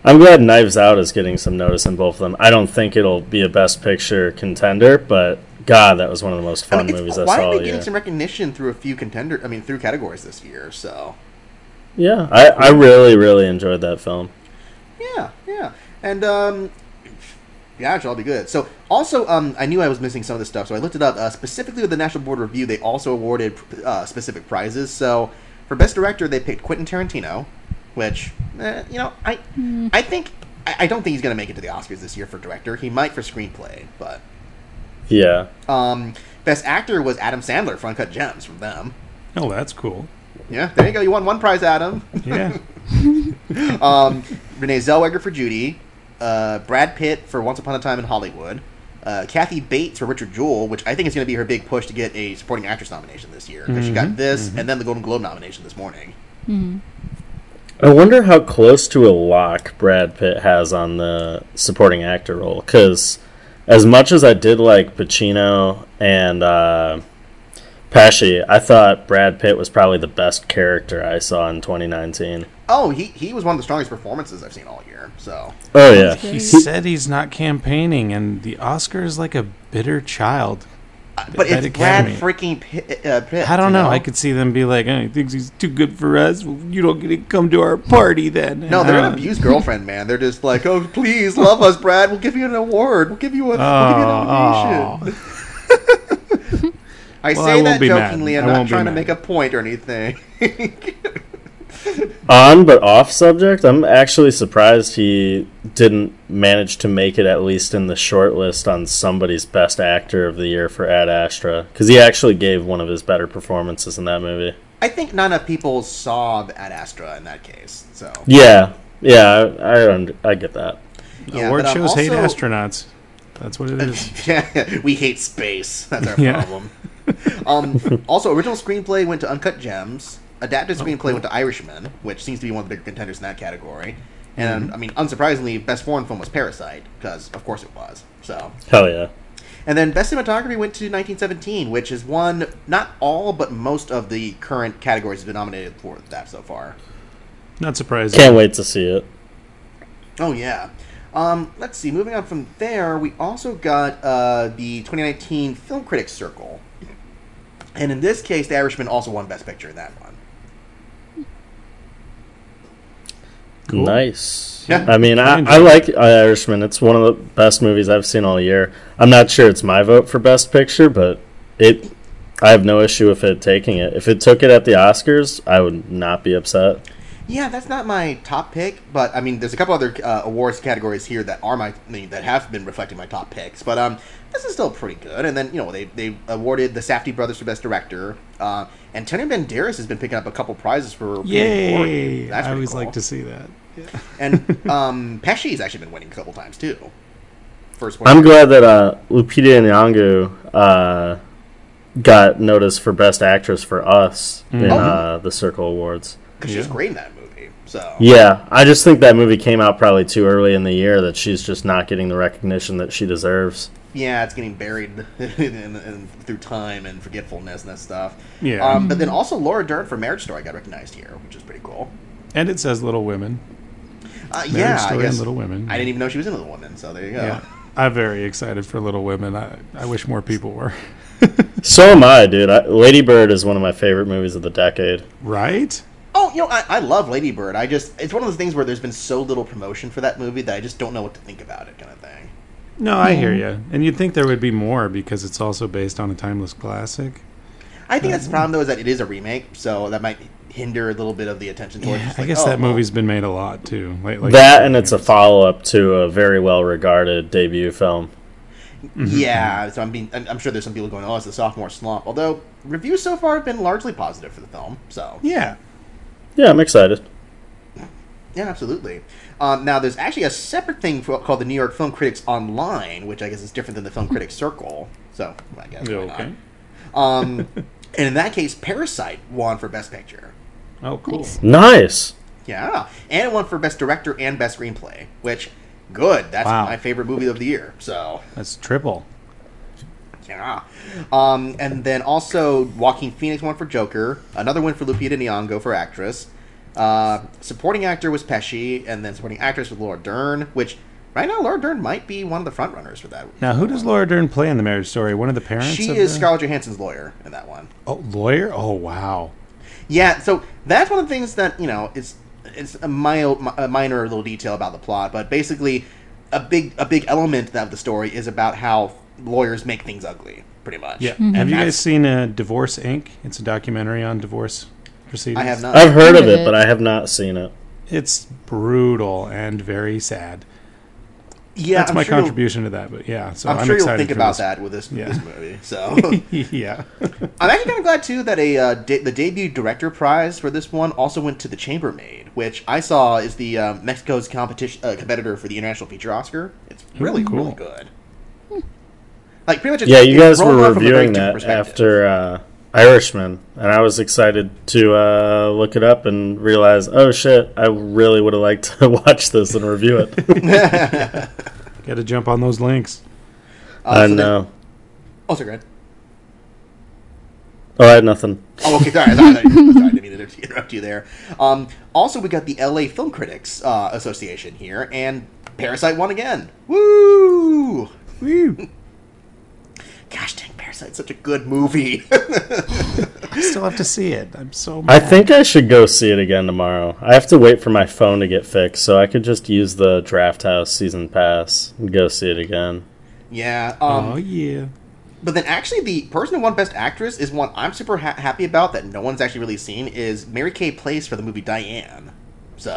I'm glad Knives Out is getting some notice in both of them. I don't think it'll be a Best Picture contender, but God, that was one of the most I fun mean, movies I saw all quietly getting year. some recognition through a few contender. I mean, through categories this year. So Yeah, I, I really, really enjoyed that film. Yeah, yeah, and um, yeah, actually, I'll be good. So, also, um, I knew I was missing some of this stuff, so I looked it up. Uh, specifically with the National Board of Review, they also awarded uh, specific prizes. So, for Best Director, they picked Quentin Tarantino, which, eh, you know, I, I think, I, I don't think he's going to make it to the Oscars this year for director. He might for screenplay, but Yeah. um, Best Actor was Adam Sandler for Uncut Gems from them. Oh, that's cool. Yeah, there you go. You won one prize, Adam. Yeah. um, Renee Zellweger for Judy, uh, Brad Pitt for Once Upon a Time in Hollywood, uh, Kathy Bates for Richard Jewell, which I think is going to be her big push to get a supporting actress nomination this year because she got this and then the Golden Globe nomination this morning. I wonder how close to a lock Brad Pitt has on the supporting actor role. Because as much as I did like Pacino and uh, Pesci, I thought Brad Pitt was probably the best character I saw in 2019. Oh, he he was one of the strongest performances I've seen all year. So Oh yeah, He said he's not campaigning, and the Oscar is like a bitter child. Uh, but it's Brad freaking Pitt. Uh, Pitt I don't you know. I could see them be like, oh, he thinks he's too good for us. Well, you don't get to come to our party then. No, they're Uh, an abused girlfriend, man. They're just like, oh, please love us, Brad. We'll give you an award. We'll give you a, Oh, we'll give you an nomination. I Well, say I that be mad. jokingly. I'm not trying to make a point or anything. on but off subject. I'm actually surprised he didn't manage to make it at least in the short list on somebody's best actor of the year for Ad Astra because he actually gave one of his better performances in that movie. I think not enough people saw Ad Astra in that case. So Yeah, yeah, I I, und- I get that. yeah, Award but, shows hate astronauts. That's what it is. Yeah, we hate space. That's our Yeah. problem. Um, also, original screenplay went to Uncut Gems. Adapted screenplay went to Irishman, which seems to be one of the bigger contenders in that category. And I mean, unsurprisingly, best foreign film was Parasite, because of course it was. So, Hell yeah. and then best cinematography went to 1917, which has won not all but most of the current categories have been nominated for that so far. Not surprising. Can't wait to see it. Oh yeah. Um, let's see. Moving on from there, we also got uh, the 2019 Film Critics Circle, and in this case, The Irishman also won Best Picture in that one. Cool. Nice. Yeah. I mean, I, enjoy I like Irishman. It's one of the best movies I've seen all year. I'm not sure it's my vote for Best Picture, but it. I have no issue with it taking it. If it took it at the Oscars, I would not be upset. Yeah, that's not my top pick, but I mean, there's a couple other uh, awards categories here that are my I mean, that have been reflecting my top picks. But um, this is still pretty good. And then you know they they awarded the Safdie brothers for best director, uh, and Tony Banderas has been picking up a couple prizes for Yay! That's I always cool. like to see that. And um, Pesci's actually been winning a couple times too. First I'm winner. glad that uh, Lupita Nyong'o uh, got noticed for Best Actress for Us in Oh. uh, the Circle Awards. because she's Yeah. great in that movie. So Yeah, I just think that movie came out probably too early in the year that she's just not getting the recognition that she deserves. yeah, it's getting buried in, in, through time and forgetfulness and that stuff. Yeah. Um, but then also Laura Dern for Marriage Story got recognized here, which is pretty cool. And it says Little Women. Uh, Marriage yeah, I guess and Little Women. I didn't even know she was in Little Women, so there you go. Yeah. I'm very excited for Little Women. I, I wish more people were. So am I, dude. I, Lady Bird is one of my favorite movies of the decade. right? Oh, you know, I, I love Lady Bird. I just it's one of those things where there's been so little promotion for that movie that I just don't know what to think about it, kind of thing. No, I hear you. And you'd think there would be more because it's also based on a timeless classic. I think that's the problem though is that it is a remake, so that might hinder a little bit of the attention towards. Yeah, just I guess oh, that well, movie's been made a lot too. Like, like that and it's a follow up to a very well regarded debut film. Yeah, so I'm being. I'm I'm sure there's some people going, "Oh, it's a sophomore slump." Although reviews so far have been largely positive for the film, so Yeah. Yeah, I'm excited. Yeah, absolutely. Um, now, there's actually a separate thing for, called the New York Film Critics Online, which I guess is different than the Film Critics Circle. So, I guess. why not? Okay. Um, and in that case, Parasite won for Best Picture. Oh, cool. Nice. Nice. Yeah, and it won for Best Director and Best Screenplay, which good. That's Wow. my favorite movie of the year. So, That's triple. yeah. Um, and then also, Joaquin Phoenix won for Joker. Another win for Lupita Nyong'o for actress. Uh, supporting actor was Pesci, and then supporting actress was Laura Dern, which right now Laura Dern might be one of the front runners for that. Now, who does Laura Dern play in the Marriage Story? One of the parents? She of is the... Scarlett Johansson's lawyer in that one. Oh, lawyer? Oh, wow. Yeah, so that's one of the things that you know is it's a, mild, a minor little detail about the plot, but basically, a big a big element of the story is about how lawyers make things ugly, pretty much. Yeah. Mm-hmm. Have you guys seen uh, Divorce Inc? It's a documentary on divorce proceedings. I have not. I've heard of Heard of it, it. but I have not seen it. It's brutal and very sad. Yeah, That's I'm my sure contribution to that. But yeah, so I'm, I'm, sure you'll think about this. that with this, Yeah. this movie. So yeah. I'm actually kind of glad too that a uh, de- the debut director prize for this one also went to the Chambermaid, which I saw is the uh, Mexico's competition uh, competitor for the International Feature Oscar. It's really Ooh, cool. really good. Like pretty much. It's, Yeah, you it's guys were out from a very reviewing different that perspective. after uh, Irishman, and I was excited to uh, look it up and realize, oh shit, I really would have liked to watch this and review it. Got to jump on those links. Uh, I so then- know. Oh, sorry, go. Oh, I had nothing. Oh, okay. Sorry, sorry, sorry, sorry I didn't mean to interrupt you there. Um, also, we got the LA Film Critics uh, Association here, and Parasite won again. Woo! Woo. Gosh dang, Parasite's such a good movie. I still have to see it. I'm so I think I should go see it again tomorrow. I have to wait for my phone to get fixed, so I could just use the Drafthouse season pass and go see it again. yeah. Um, oh yeah. But then, actually, the person who won Best Actress is one I'm super ha- happy about that no one's actually really seen. Is Mary Kay Place for the movie Diane. So,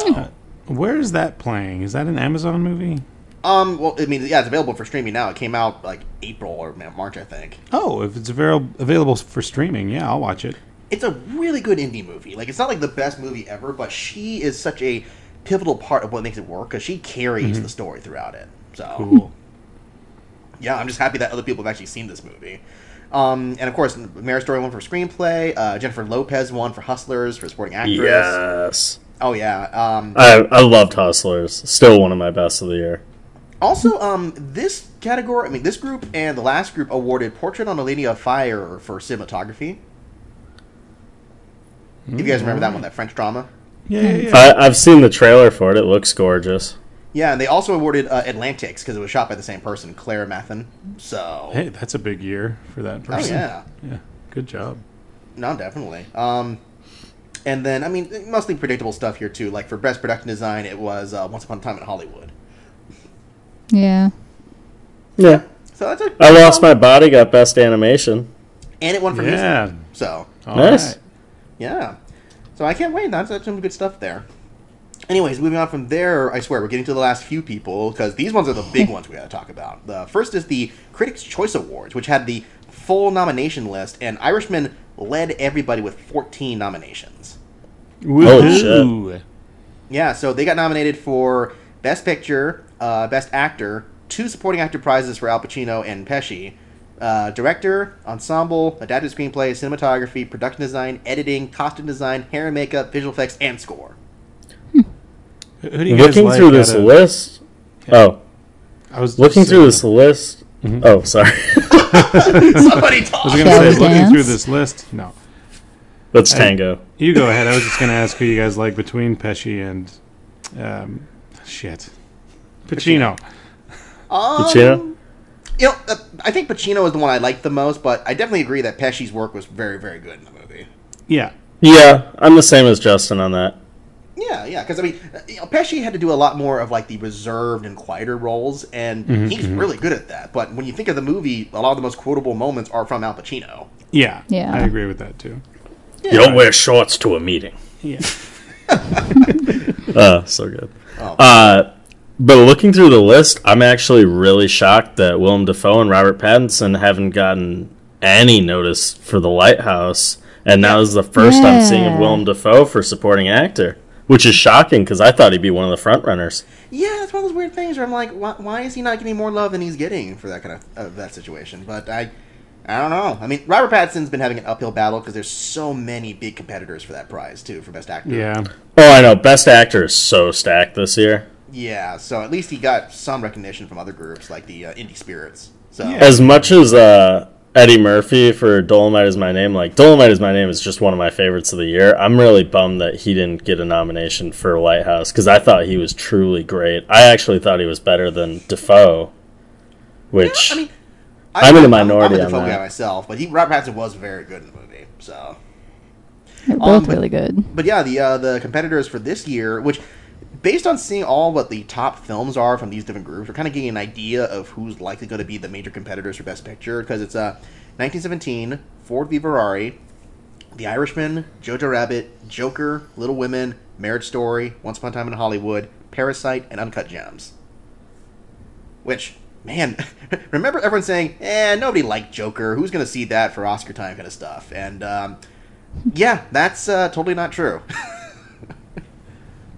Where is that playing? Is that an Amazon movie? Um, well, I mean, yeah, it's available for streaming now. It came out like April or March, I think. Oh, if it's avail- available for streaming, yeah, I'll watch it. It's a really good indie movie. Like, it's not like the best movie ever, but she is such a pivotal part of what makes it work because she carries the story throughout it. So, Cool. yeah, I'm just happy that other people have actually seen this movie. Um, and of course, Marriage Story won for screenplay. Uh, Jennifer Lopez won for Hustlers for supporting actress. Yes. Oh yeah. Um, I, I loved Hustlers. Still one of my best of the year. Also, um, this category, I mean, this group and the last group awarded Portrait on a Lady of Fire for cinematography. If you guys remember that one, that French drama. Yeah, yeah, yeah. I, I've seen the trailer for it. It looks gorgeous. Yeah, and they also awarded uh, Atlantics because it was shot by the same person, Claire Mathon. So, Hey, that's a big year for that person. oh yeah, Yeah. Good job. no, definitely. Um, and then I mean, mostly predictable stuff here too. Like for best production design, it was uh, Once Upon a Time in Hollywood. Yeah. Yeah. So that's a I lost my body, got best animation. and it won for music. Yeah. So All Nice. right. Yeah. So I can't wait. That's, that's some good stuff there. Anyways, moving on from there, I swear we're getting to the last few people because these ones are the big ones we got to talk about. The first is the Critics' Choice Awards, which had the full nomination list, and Irishman led everybody with 14 nominations. Holy shit. Yeah, so they got nominated for Best Picture, uh, Best Actor, two supporting actor prizes for Al Pacino and Pesci, uh, Director, Ensemble, Adapted Screenplay, Cinematography, Production Design, Editing, Costume Design, Hair and Makeup, Visual Effects, and Score. Who do you guys Looking like through out this of- list. Oh, I was looking through saying- this list. Oh, sorry. Somebody I was going to say, looking dance? through this list, no. That's I- Tango. You go ahead. I was just going to ask who you guys like between Pesci and, um, shit, Pacino. Um, Pacino? You know, uh, I think Pacino is the one I like the most, but I definitely agree that Pesci's work was very, very good in the movie. Yeah, Yeah, I'm the same as Justin on that. Yeah, yeah, because I mean, uh, you know, Pesci had to do a lot more of like the reserved and quieter roles, and Mm-hmm, he's really good at that. But when you think of the movie, a lot of the most quotable moments are from Al Pacino. yeah, Yeah. I agree with that too. You don't wear shorts to a meeting. Yeah, Uh, so good. Oh. Uh, but looking through the list, I'm actually really shocked that Willem Dafoe and Robert Pattinson haven't gotten any notice for The Lighthouse, and now is the first I'm seeing of Yeah. Willem Dafoe for supporting actor, which is shocking because I thought he'd be one of the front runners. Yeah, it's one of those weird things where I'm like, why, why is he not getting more love than he's getting for that kind of uh, that situation? But I, I don't know. I mean, Robert Pattinson's been having an uphill battle because there's so many big competitors for that prize too for best actor. yeah. Oh, I know. Best actor is so stacked this year. Yeah, so at least he got some recognition from other groups like the uh, Indie Spirits. So Yeah. As much as uh, Eddie Murphy for Dolomite is My Name, like Dolomite is My Name is just one of my favorites of the year. I'm really bummed that he didn't get a nomination for Lighthouse because I thought he was truly great. I actually thought he was better than Dafoe, which I mean, I'm in the I'm, minority I'm a on Dafoe that. guy myself, but he, Robert Pattinson was very good in the movie. So They're Um, both but- really good. But yeah, the uh, the competitors for this year, which based on seeing all what the top films are from these different groups, we're kind of getting an idea of who's likely going to be the major competitors for Best Picture because it's uh, 1917, Ford v Ferrari, The Irishman, Jojo Rabbit, Joker, Little Women, Marriage Story, Once Upon a Time in Hollywood, Parasite, and Uncut Gems. Which, man, remember everyone saying, "Eh, nobody liked Joker. Who's going to see that for Oscar time?" kind of stuff. And um, yeah, that's uh, totally not true.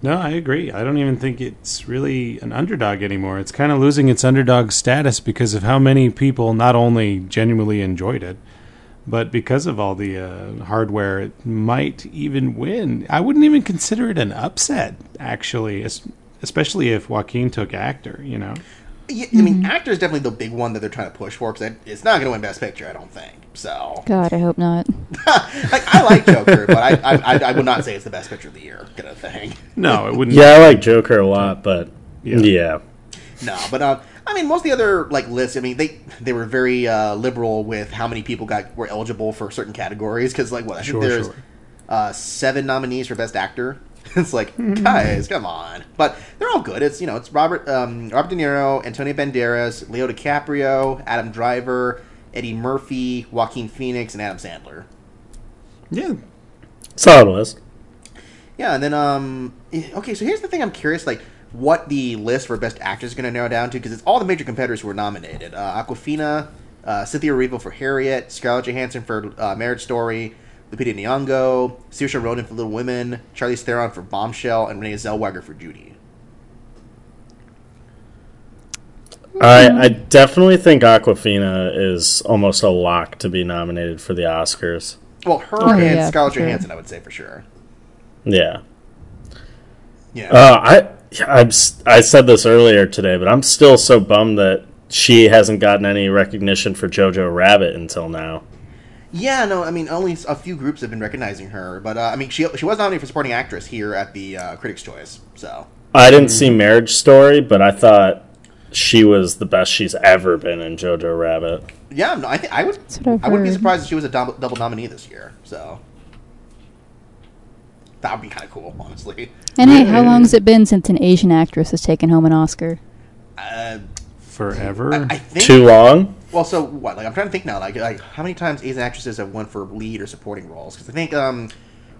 No, I agree. I don't even think it's really an underdog anymore. It's kind of losing its underdog status because of how many people not only genuinely enjoyed it, but because of all the uh, hardware, it might even win. I wouldn't even consider it an upset, actually, especially if Joaquin took actor, you know? Yeah, I mean, actor is definitely the big one that they're trying to push for because it's not going to win Best Picture, I don't think. So, God, I hope not. like, I like Joker, but I, I, I, I would not say it's the best picture of the year, kind of thing. No, it wouldn't. Yeah, I like Joker a lot, but Yeah. yeah. No, but uh, I mean, most of the other like lists. I mean, they they were very uh, liberal with how many people got were eligible for certain categories because, like, what I think Sure, there's sure. uh, seven nominees for Best Actor. It's like, guys, come on. But they're all good. It's you know, it's Robert um, Robert De Niro, Antonio Banderas, Leo DiCaprio, Adam Driver, Eddie Murphy, Joaquin Phoenix, and Adam Sandler. Yeah. Solid list. Yeah, and then um, eh, okay. So here's the thing: I'm curious, like, what the list for best actors is going to narrow down to because it's all the major competitors who were nominated: uh, Awkwafina, uh, Cynthia Erivo for Harriet, Scarlett Johansson for uh, Marriage Story, Lupita Nyong'o, Saoirse Ronan for Little Women, Charlize Theron for Bombshell, and Renee Zellweger for Judy. I, I definitely think Awkwafina is almost a lock to be nominated for the Oscars. Well, her Oh, and yeah, Scarlett for sure. Johansson, I would say for sure. Yeah. Yeah. Uh, I I'm, s- I said this earlier today, but I'm still so bummed that she hasn't gotten any recognition for Jojo Rabbit until now. Yeah, no, I mean only a few groups have been recognizing her, but uh, I mean she she was nominated for supporting actress here at the uh, Critics' Choice. So I didn't see Marriage Story, but I thought she was the best she's ever been in Jojo Rabbit. yeah, no, I think I would what I've I wouldn't be surprised if she was a double, double nominee this year. So that would be kind of cool, honestly. And hey, how long has it been since an Asian actress has taken home an Oscar? Uh, Forever. I, I think. Too long? Well, so what? Like I'm trying to think now. Like, like how many times Asian actresses have won for lead or supporting roles? Because I think um,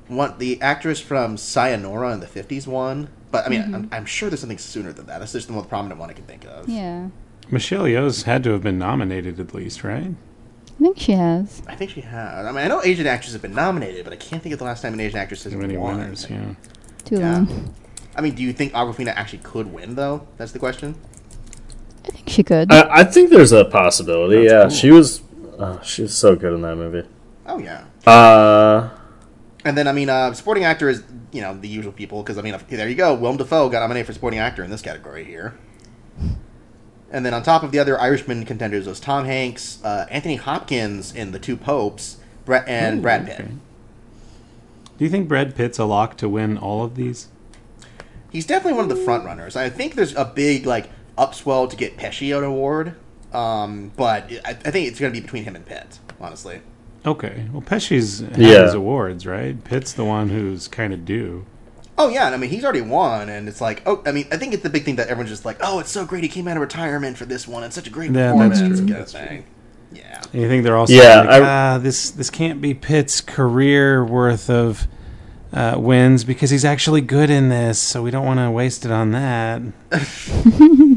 one the actress from Sayonara in the '50s won. But I mean, I'm, I'm sure there's something sooner than that. That's just the most prominent one I can think of. Yeah, Michelle Yeoh's had to have been nominated at least, right? I think she has. I think she has. I mean, I know Asian actresses have been nominated, but I can't think of the last time an Asian actress has Too many won. winners, yeah. Too Yeah. long. I mean, do you think Awkwafina actually could win though? That's the question. I think she could. I, I think there's a possibility. That's yeah, cool. she was uh, she was so good in that movie. Oh yeah. Uh, And then I mean, uh, supporting actor is you know the usual people because I mean, there you go. Willem Dafoe got nominated for supporting actor in this category here. And then on top of the other Irishman contenders was Tom Hanks, uh, Anthony Hopkins in The Two Popes, Brett and Ooh, Brad Pitt. okay. Do you think Brad Pitt's a lock to win all of these? He's definitely one of the front runners. I think there's a big like upswell to get Pesci an award, um, but I, I think it's going to be between him and Pitt, honestly. Okay. Well, Pesci's had Yeah. his awards, right? Pitt's the one who's kind of due. Oh yeah, and I mean he's already won, and it's like, oh, I mean, I think it's the big thing that everyone's just like, oh, it's so great he came out of retirement for this one. It's such a great Yeah, performance, that's true, kind that's of thing. Yeah, And you think they're also Yeah, like, I- ah, this this can't be Pitt's career worth of uh, wins because he's actually good in this, so we don't want to waste it on that.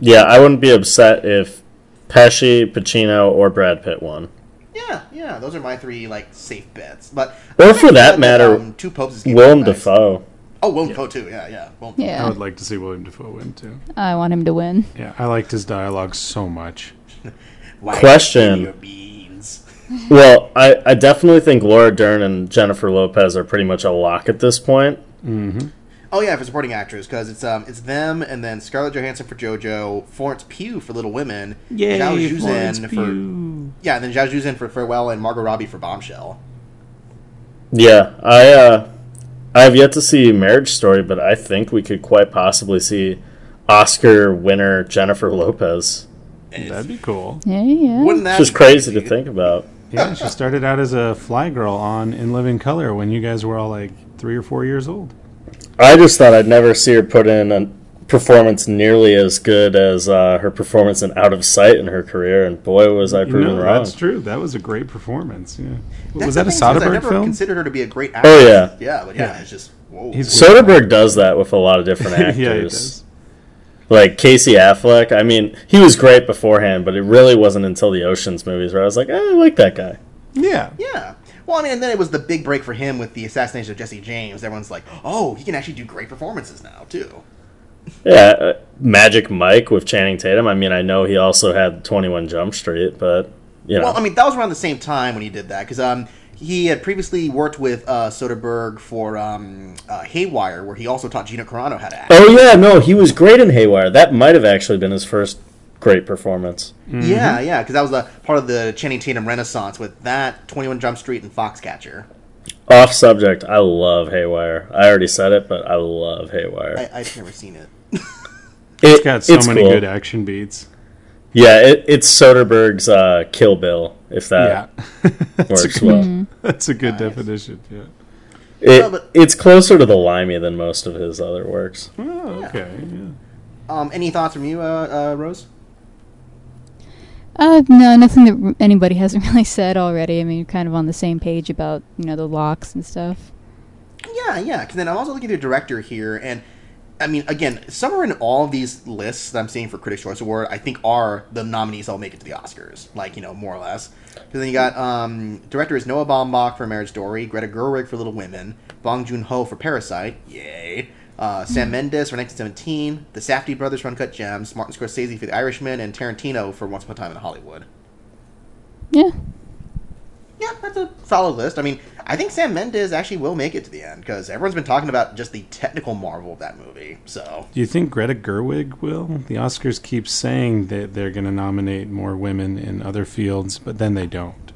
yeah, I wouldn't be upset if Pesci, Pacino, or Brad Pitt won. yeah, yeah. Those are my three like safe bets. But Or for that um, matter, Two Popes is game Willem nice. Dafoe. Oh, Willem Dafoe too. Yeah, yeah. Willem Dafoe. I would like to see William Dafoe win too. I want him to win. Yeah, I liked his dialogue so much. Why Question. give me your beans? Well, I, I definitely think Laura Dern and Jennifer Lopez are pretty much a lock at this point. Mm-hmm. Oh yeah, for supporting actors because it's um it's them and then Scarlett Johansson for JoJo, Florence Pugh for Little Women, Yay, Zhao Florence for Pugh. yeah, and then Zhao Shuzhen for Farewell and Margot Robbie for Bombshell. Yeah, I uh, I have yet to see Marriage Story, but I think we could quite possibly see Oscar winner Jennifer Lopez. That'd be cool. Yeah, yeah. Wouldn't that It's just be crazy to think about. Yeah, she started out as a fly girl on In Living Color when you guys were all like three or four years old. I just thought I'd never see her put in a performance nearly as good as uh, her performance in Out of Sight in her career, and boy, was I proven know, wrong. that's true. That was a great performance. Yeah. That's was that a thing, is I Soderbergh never film? considered her to be a great actress. Oh, yeah. yeah, but yeah, Yeah. it's just whoa. He's- Soderbergh does that with a lot of different actors. yeah, he does. Like Casey Affleck, I mean, he was great beforehand, but it really wasn't until the Ocean's movies where I was like, eh, I like that guy. Yeah. Yeah. Well, I mean, and then it was the big break for him with the assassination of Jesse James. Everyone's like, "Oh, he can actually do great performances now, too." Yeah, uh, Magic Mike with Channing Tatum. I mean, I know he also had 21 Jump Street, but, you know. Well, I mean, that was around the same time when he did that because um, he had previously worked with uh, Soderbergh for um, uh, Haywire, where he also taught Gina Carano how to act. oh, yeah, no, he was great in Haywire. That might have actually been his first great performance. Yeah, yeah, because that was a part of the Channing Tatum renaissance with that, Twenty One Jump Street, and Foxcatcher. Off subject, I love Haywire. I already said it, but I love Haywire. I, I've never seen it. It- It's got so many cool. good action beats. Yeah, it, it's Soderbergh's uh, Kill Bill, if that yeah. That's a works good, well. that's a good definition. Yeah. It, No, but- it's closer to the limey than most of his other works. Oh, okay. Yeah. Um, any thoughts from you, uh, uh, Rose? Uh, no, nothing that anybody hasn't really said already. I mean, you're kind of on the same page about you know the locks and stuff. Yeah, yeah. Because then I'm also looking at the director here, and I mean, again, somewhere in all of these lists that I'm seeing for Critics' Choice Award, I think are the nominees that'll make it to the Oscars, like you know, more or less. Because then you got um, director is Noah Baumbach for Marriage Story, Greta Gerwig for Little Women, Bong Joon Ho for Parasite, yay. Uh, Sam Mendes for 1917, the Safdie brothers for Uncut Gems, Martin Scorsese for The Irishman, and Tarantino for Once Upon a Time in Hollywood. Yeah, Yeah, that's a solid list. I mean, I think Sam Mendes actually will make it to the end because everyone's been talking about just the technical marvel of that movie. So Do you think Greta Gerwig will? The Oscars keep saying that they're going to nominate more women in other fields, but then they don't.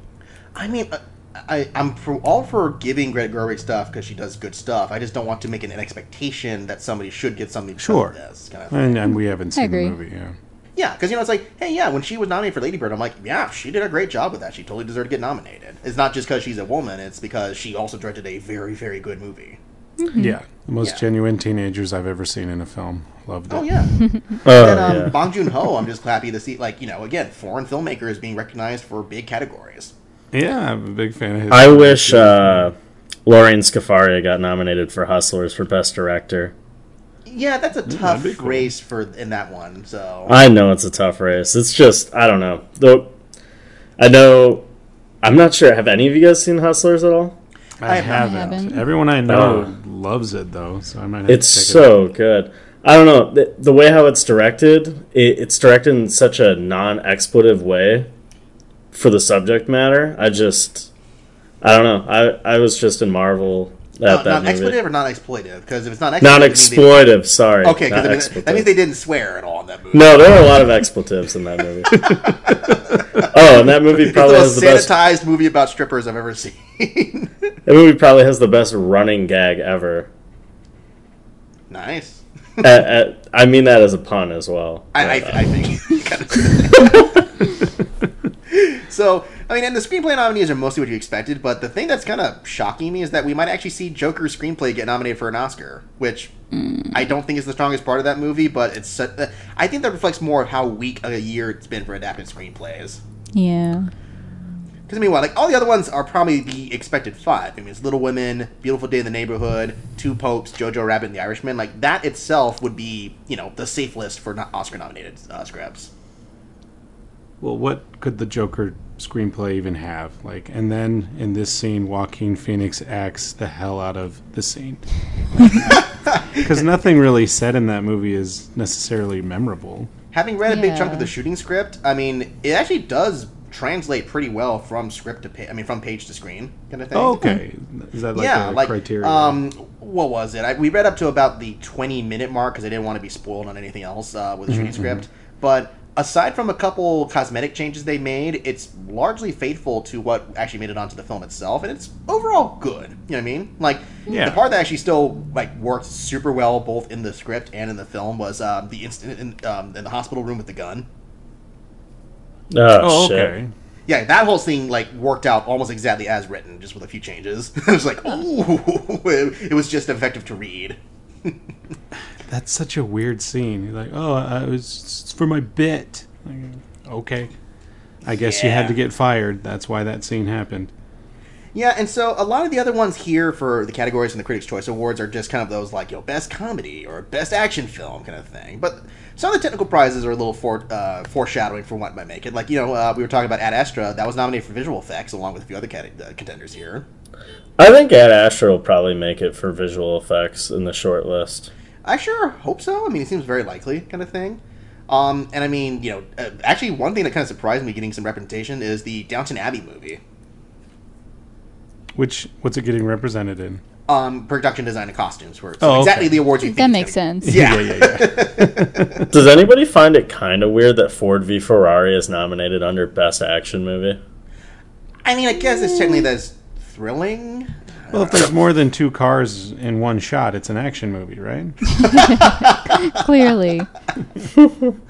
I mean, uh, I, I'm for all for giving Greta Gerwig stuff because she does good stuff. I just don't want to make an, an expectation that somebody should get something. because Sure. of this kind of. And, and we haven't seen the movie. Yeah. Yeah, because you know it's like, hey, yeah, when she was nominated for Lady Bird, I'm like, yeah, she did a great job with that. She totally deserved to get nominated. It's not just because she's a woman; it's because she also directed a very, very good movie. Yeah. The most Yeah. genuine teenagers I've ever seen in a film. Loved it. Oh yeah. Oh, And um, yeah. Bong Joon Ho, I'm just happy to see, like you know, again, foreign filmmakers being recognized for big categories. Yeah, I'm a big fan of his. I wish uh, Lorene Scafaria got nominated for Hustlers for Best Director. Yeah, that's a tough that'd cool. race for in that one. So I know it's a tough race. It's just I don't know. Though I know I'm not sure. Have any of you guys seen Hustlers at all? I I haven't. haven't. Everyone I know Oh. loves it though, so I might have It's to check so good. I don't know the, the way how it's directed. It, it's directed in such a non-expletive way for the subject matter. I just I don't know. I I was just in Marvel at not, that not movie. expletive or not exploitive? Because if it's not Non they- Sorry. Okay, because I mean, that means they didn't swear at all in that movie. No, there are a lot of expletives in that movie. oh, and that movie it's probably the has the best. sanitized movie about strippers I've ever seen. That movie probably has the best running gag ever. nice. at, at, I mean that as a pun as well. I, I, But, uh, I think. so, I mean, and the screenplay nominees are mostly what you expected, but the thing that's kind of shocking me is that we might actually see Joker's screenplay get nominated for an Oscar, which I don't think is the strongest part of that movie, but it's. uh, I think that reflects more of how weak a year it's been for adapted screenplays. yeah. Because I mean, what like all the other ones are probably the expected five. I mean, it's Little Women, Beautiful Day in the Neighborhood, Two Popes, Jojo Rabbit, and The Irishman. Like that itself would be, you know, the safe list for not Oscar-nominated uh, scripts. Well, what could the Joker screenplay even have? Like, and then in this scene, Joaquin Phoenix acts the hell out of the scene. Because nothing really said in that movie is necessarily memorable. Having read a big chunk of the shooting script, I mean, it actually does translate pretty well from script to pa- I mean, from page to screen kind of thing. Oh, okay. Is that like yeah, a like criteria? um, what was it? I, we read up to about the twenty-minute mark because I didn't want to be spoiled on anything else uh, with the Mm-hmm, shooting script. But aside from a couple cosmetic changes they made, it's largely faithful to what actually made it onto the film itself, and it's overall good. You know what I mean? Like Yeah. the part that actually still like worked super well both in the script and in the film was um, the incident in, um, in the hospital room with the gun. oh, oh, shit. okay. yeah, that whole thing like worked out almost exactly as written, just with a few changes. it was like, oh, it, it was just effective to read. That's such a weird scene. You're like, oh, I was it's for my bit. Okay, I guess you had to get fired. That's why that scene happened. Yeah, and so a lot of the other ones here for the categories in the Critics' Choice Awards are just kind of those like, you know, best comedy or best action film kind of thing. But some of the technical prizes are a little fore, uh, foreshadowing for what might make it. Like, you know, uh, we were talking about Ad Astra, that was nominated for visual effects along with a few other cate- uh, contenders here. I think Ad Astra will probably make it for visual effects in the short list. I sure hope so. I mean, it seems very likely, kind of thing. Um, and I mean, you know, uh, actually, one thing that kind of surprised me getting some representation is the Downton Abbey movie. Which what's it getting represented in? Um, production design and costumes, where it's Oh, okay. exactly the awards That makes gonna- sense. Yeah. yeah, yeah. Does anybody find it kind of weird that Ford v Ferrari is nominated under Best Action Movie? I mean, I guess it's technically that's thrilling. Well, if there's more than two cars in one shot, it's an action movie, right? Clearly.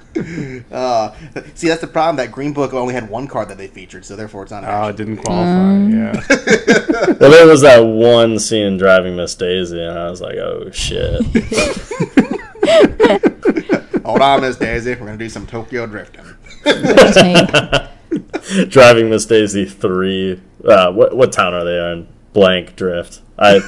Uh, see, that's the problem. That Green Book only had one card that they featured, so therefore it's not. Oh, Action. it didn't qualify. Yeah. Well, there was that one scene Driving Miss Daisy, and I was like, oh shit. Hold on, Miss Daisy. We're gonna do some Tokyo drifting. Driving Miss Daisy 3. Uh, what, what town are they in? Blank Drift. I.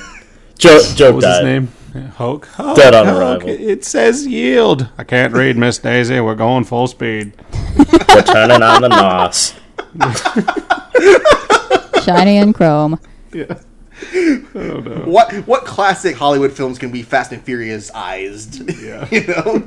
Joke, joke What was died. his name? Yeah, Hulk. Hulk. Dead on Hulk. arrival. It says yield. I can't read, Miss Daisy. We're going full speed. We're turning on the NOS. Shiny and chrome. Yeah. Oh no. What what classic Hollywood films can be Fast and Furious eyes? Yeah. you know.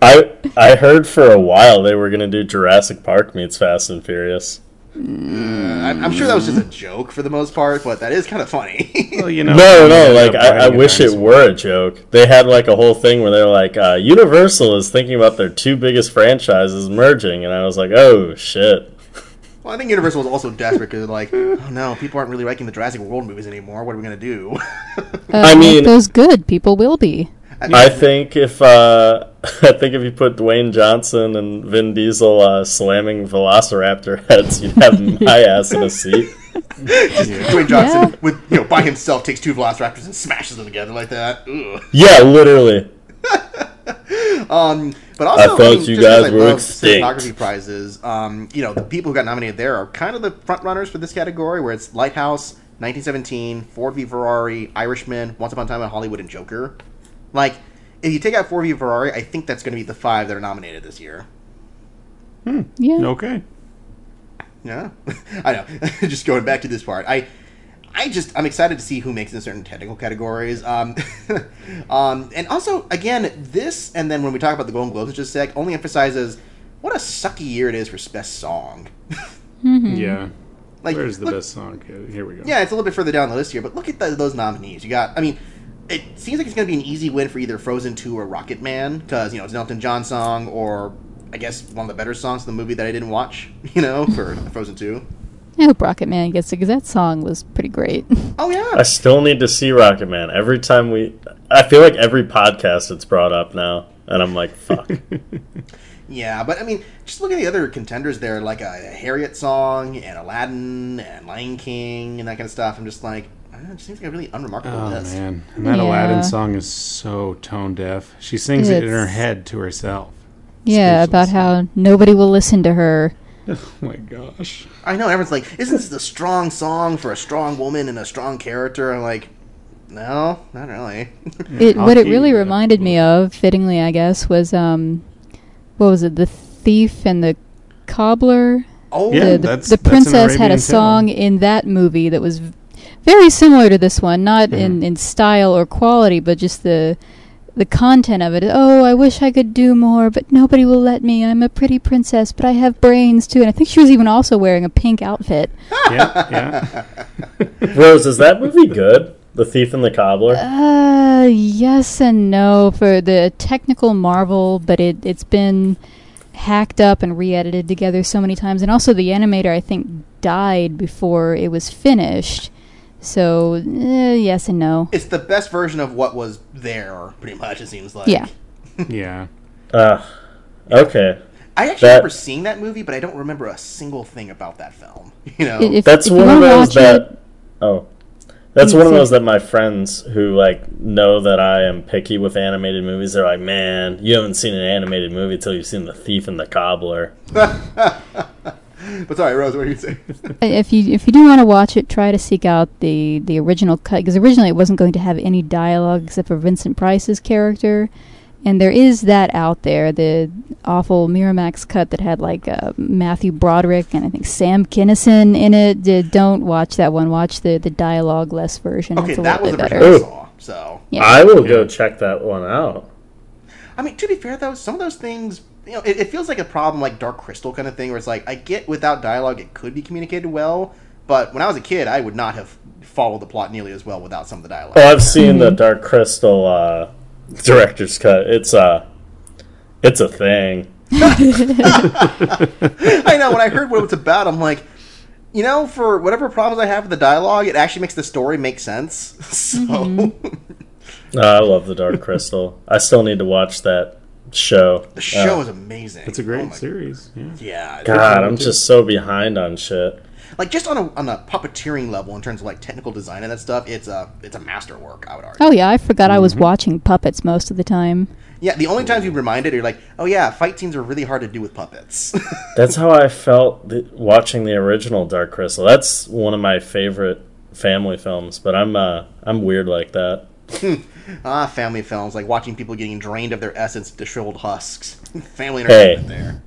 I I heard for a while they were gonna do Jurassic Park meets Fast and Furious. I'm, I'm sure that was just a joke for the most part, but that is kind of funny. Well, you know. No, no, ended like I, I wish it dinosaur. were a joke. They had like a whole thing where they were like, uh, Universal is thinking about their two biggest franchises merging, and I was like, oh shit. well, I think Universal was also desperate because like, oh no, people aren't really liking the Jurassic World movies anymore. What are we gonna do? Uh, I mean- those good. People will be. I think if uh, I think if you put Dwayne Johnson and Vin Diesel uh, slamming Velociraptor heads, you'd have my ass in a seat. Dwayne Johnson Yeah. with you know by himself takes two Velociraptors and smashes them together like that. Ugh. Yeah, literally. Um, but I also, thought mean, you guys I were love extinct. cinematography prizes. Um, you know, the people who got nominated there are kind of the front runners for this category, where it's Lighthouse, 1917, Ford v Ferrari, Irishman, Once Upon a Time in Hollywood, and Joker. Like, if you take out Ford v Ferrari, I think that's going to be the five that are nominated this year. Yeah. Okay. Yeah, I know. just going back to this part, I, I just I'm excited to see who makes it in certain technical categories. Um, um, and also again, this and then when we talk about the Golden Globes in just a sec, only emphasizes what a sucky year it is for best song. Yeah. Like, Where's the look- best song? Here we go. Yeah, it's a little bit further down the list here, but look at the, those nominees. You got, I mean, it seems like it's going to be an easy win for either Frozen 2 or Rocket Man, because, you know, it's an Elton John song, or I guess one of the better songs in the movie that I didn't watch, you know, for Frozen 2. I hope Rocket Man gets it because that song was pretty great. Oh, yeah. I still need to see Rocket Man. Every time we, I feel like every podcast it's brought up now, and I'm like, fuck. Yeah, but I mean, just look at the other contenders there, like a, Harriet song, and Aladdin, and Lion King, and that kind of stuff. I'm just like, I don't know, it seems like a really unremarkable Oh list. man, and that Yeah. Aladdin song is so tone deaf. She sings it in her head to herself. yeah, about Speechless. how nobody will listen to her. Oh my gosh. I know, everyone's like, isn't this a strong song for a strong woman and a strong character? I'm like, no, not really. It, what it really reminded me of, fittingly, I guess, was um, what was it? The thief and the cobbler. oh, Yeah, the, the, that's- the that's an princess had Arabian a Tale. song in that movie that was v- very similar to this one, not Mm-hmm. in, in style or quality, but just the the content of it. Oh, I wish I could do more, but nobody will let me. I'm a pretty princess, but I have brains too. And I think she was even also wearing a pink outfit. Yeah, yeah. Rose, is that movie good? The Thief and the Cobbler? Uh, yes and no for the technical marvel, but it it's been hacked up and re-edited together so many times, and also the animator I think died before it was finished. So uh, yes and no. it's the best version of what was there, pretty much, it seems like. Yeah. yeah. Uh, okay. I actually That- remember seeing that movie, but I don't remember a single thing about that film. You know, If, That's if one of those that. it- Oh, that's one of those that my friends who like know that I am picky with animated movies. They're like, "Man, you haven't seen an animated movie until you've seen The Thief and the Cobbler." but sorry, Rose, what are you saying? If you if you do want to watch it, try to seek out the the original cut because originally it wasn't going to have any dialogue except for Vincent Price's character, and there is that out there. The awful Miramax cut that had like uh, Matthew Broderick and I think Sam Kinison in it. Did, don't watch that one. Watch the the dialogue less version. Okay, it's a that was the bit version better. I saw. So, Yeah. I will go check that one out. I mean, to be fair though, some of those things, you know, it, it feels like a problem like Dark Crystal kind of thing, where it's like I get without dialogue it could be communicated well, but when I was a kid, I would not have followed the plot nearly as well without some of the dialogue. Oh, I've seen the Dark Crystal uh, director's cut. It's uh, it's a thing. I know. When I heard what it was about, I'm like, you know, for whatever problems I have with the dialogue, it actually makes the story make sense. So Uh, I love the Dark Crystal. I still need to watch that show. the show Uh, is amazing. It's a great Oh my- series. Yeah. Yeah, God, I'm just so behind on shit. like just on a on a puppeteering level in terms of like technical design and that stuff. It's a it's a masterwork. I would argue. Oh yeah, I forgot I was watching puppets most of the time. Yeah, the only times you remind it, you're like, oh yeah, fight scenes are really hard to do with puppets. That's how I felt th- watching the original Dark Crystal. That's one of my favorite family films. But I'm uh, I'm weird like that. Ah, family films like watching people getting drained of their essence to shriveled husks. family Hey. entertainment there.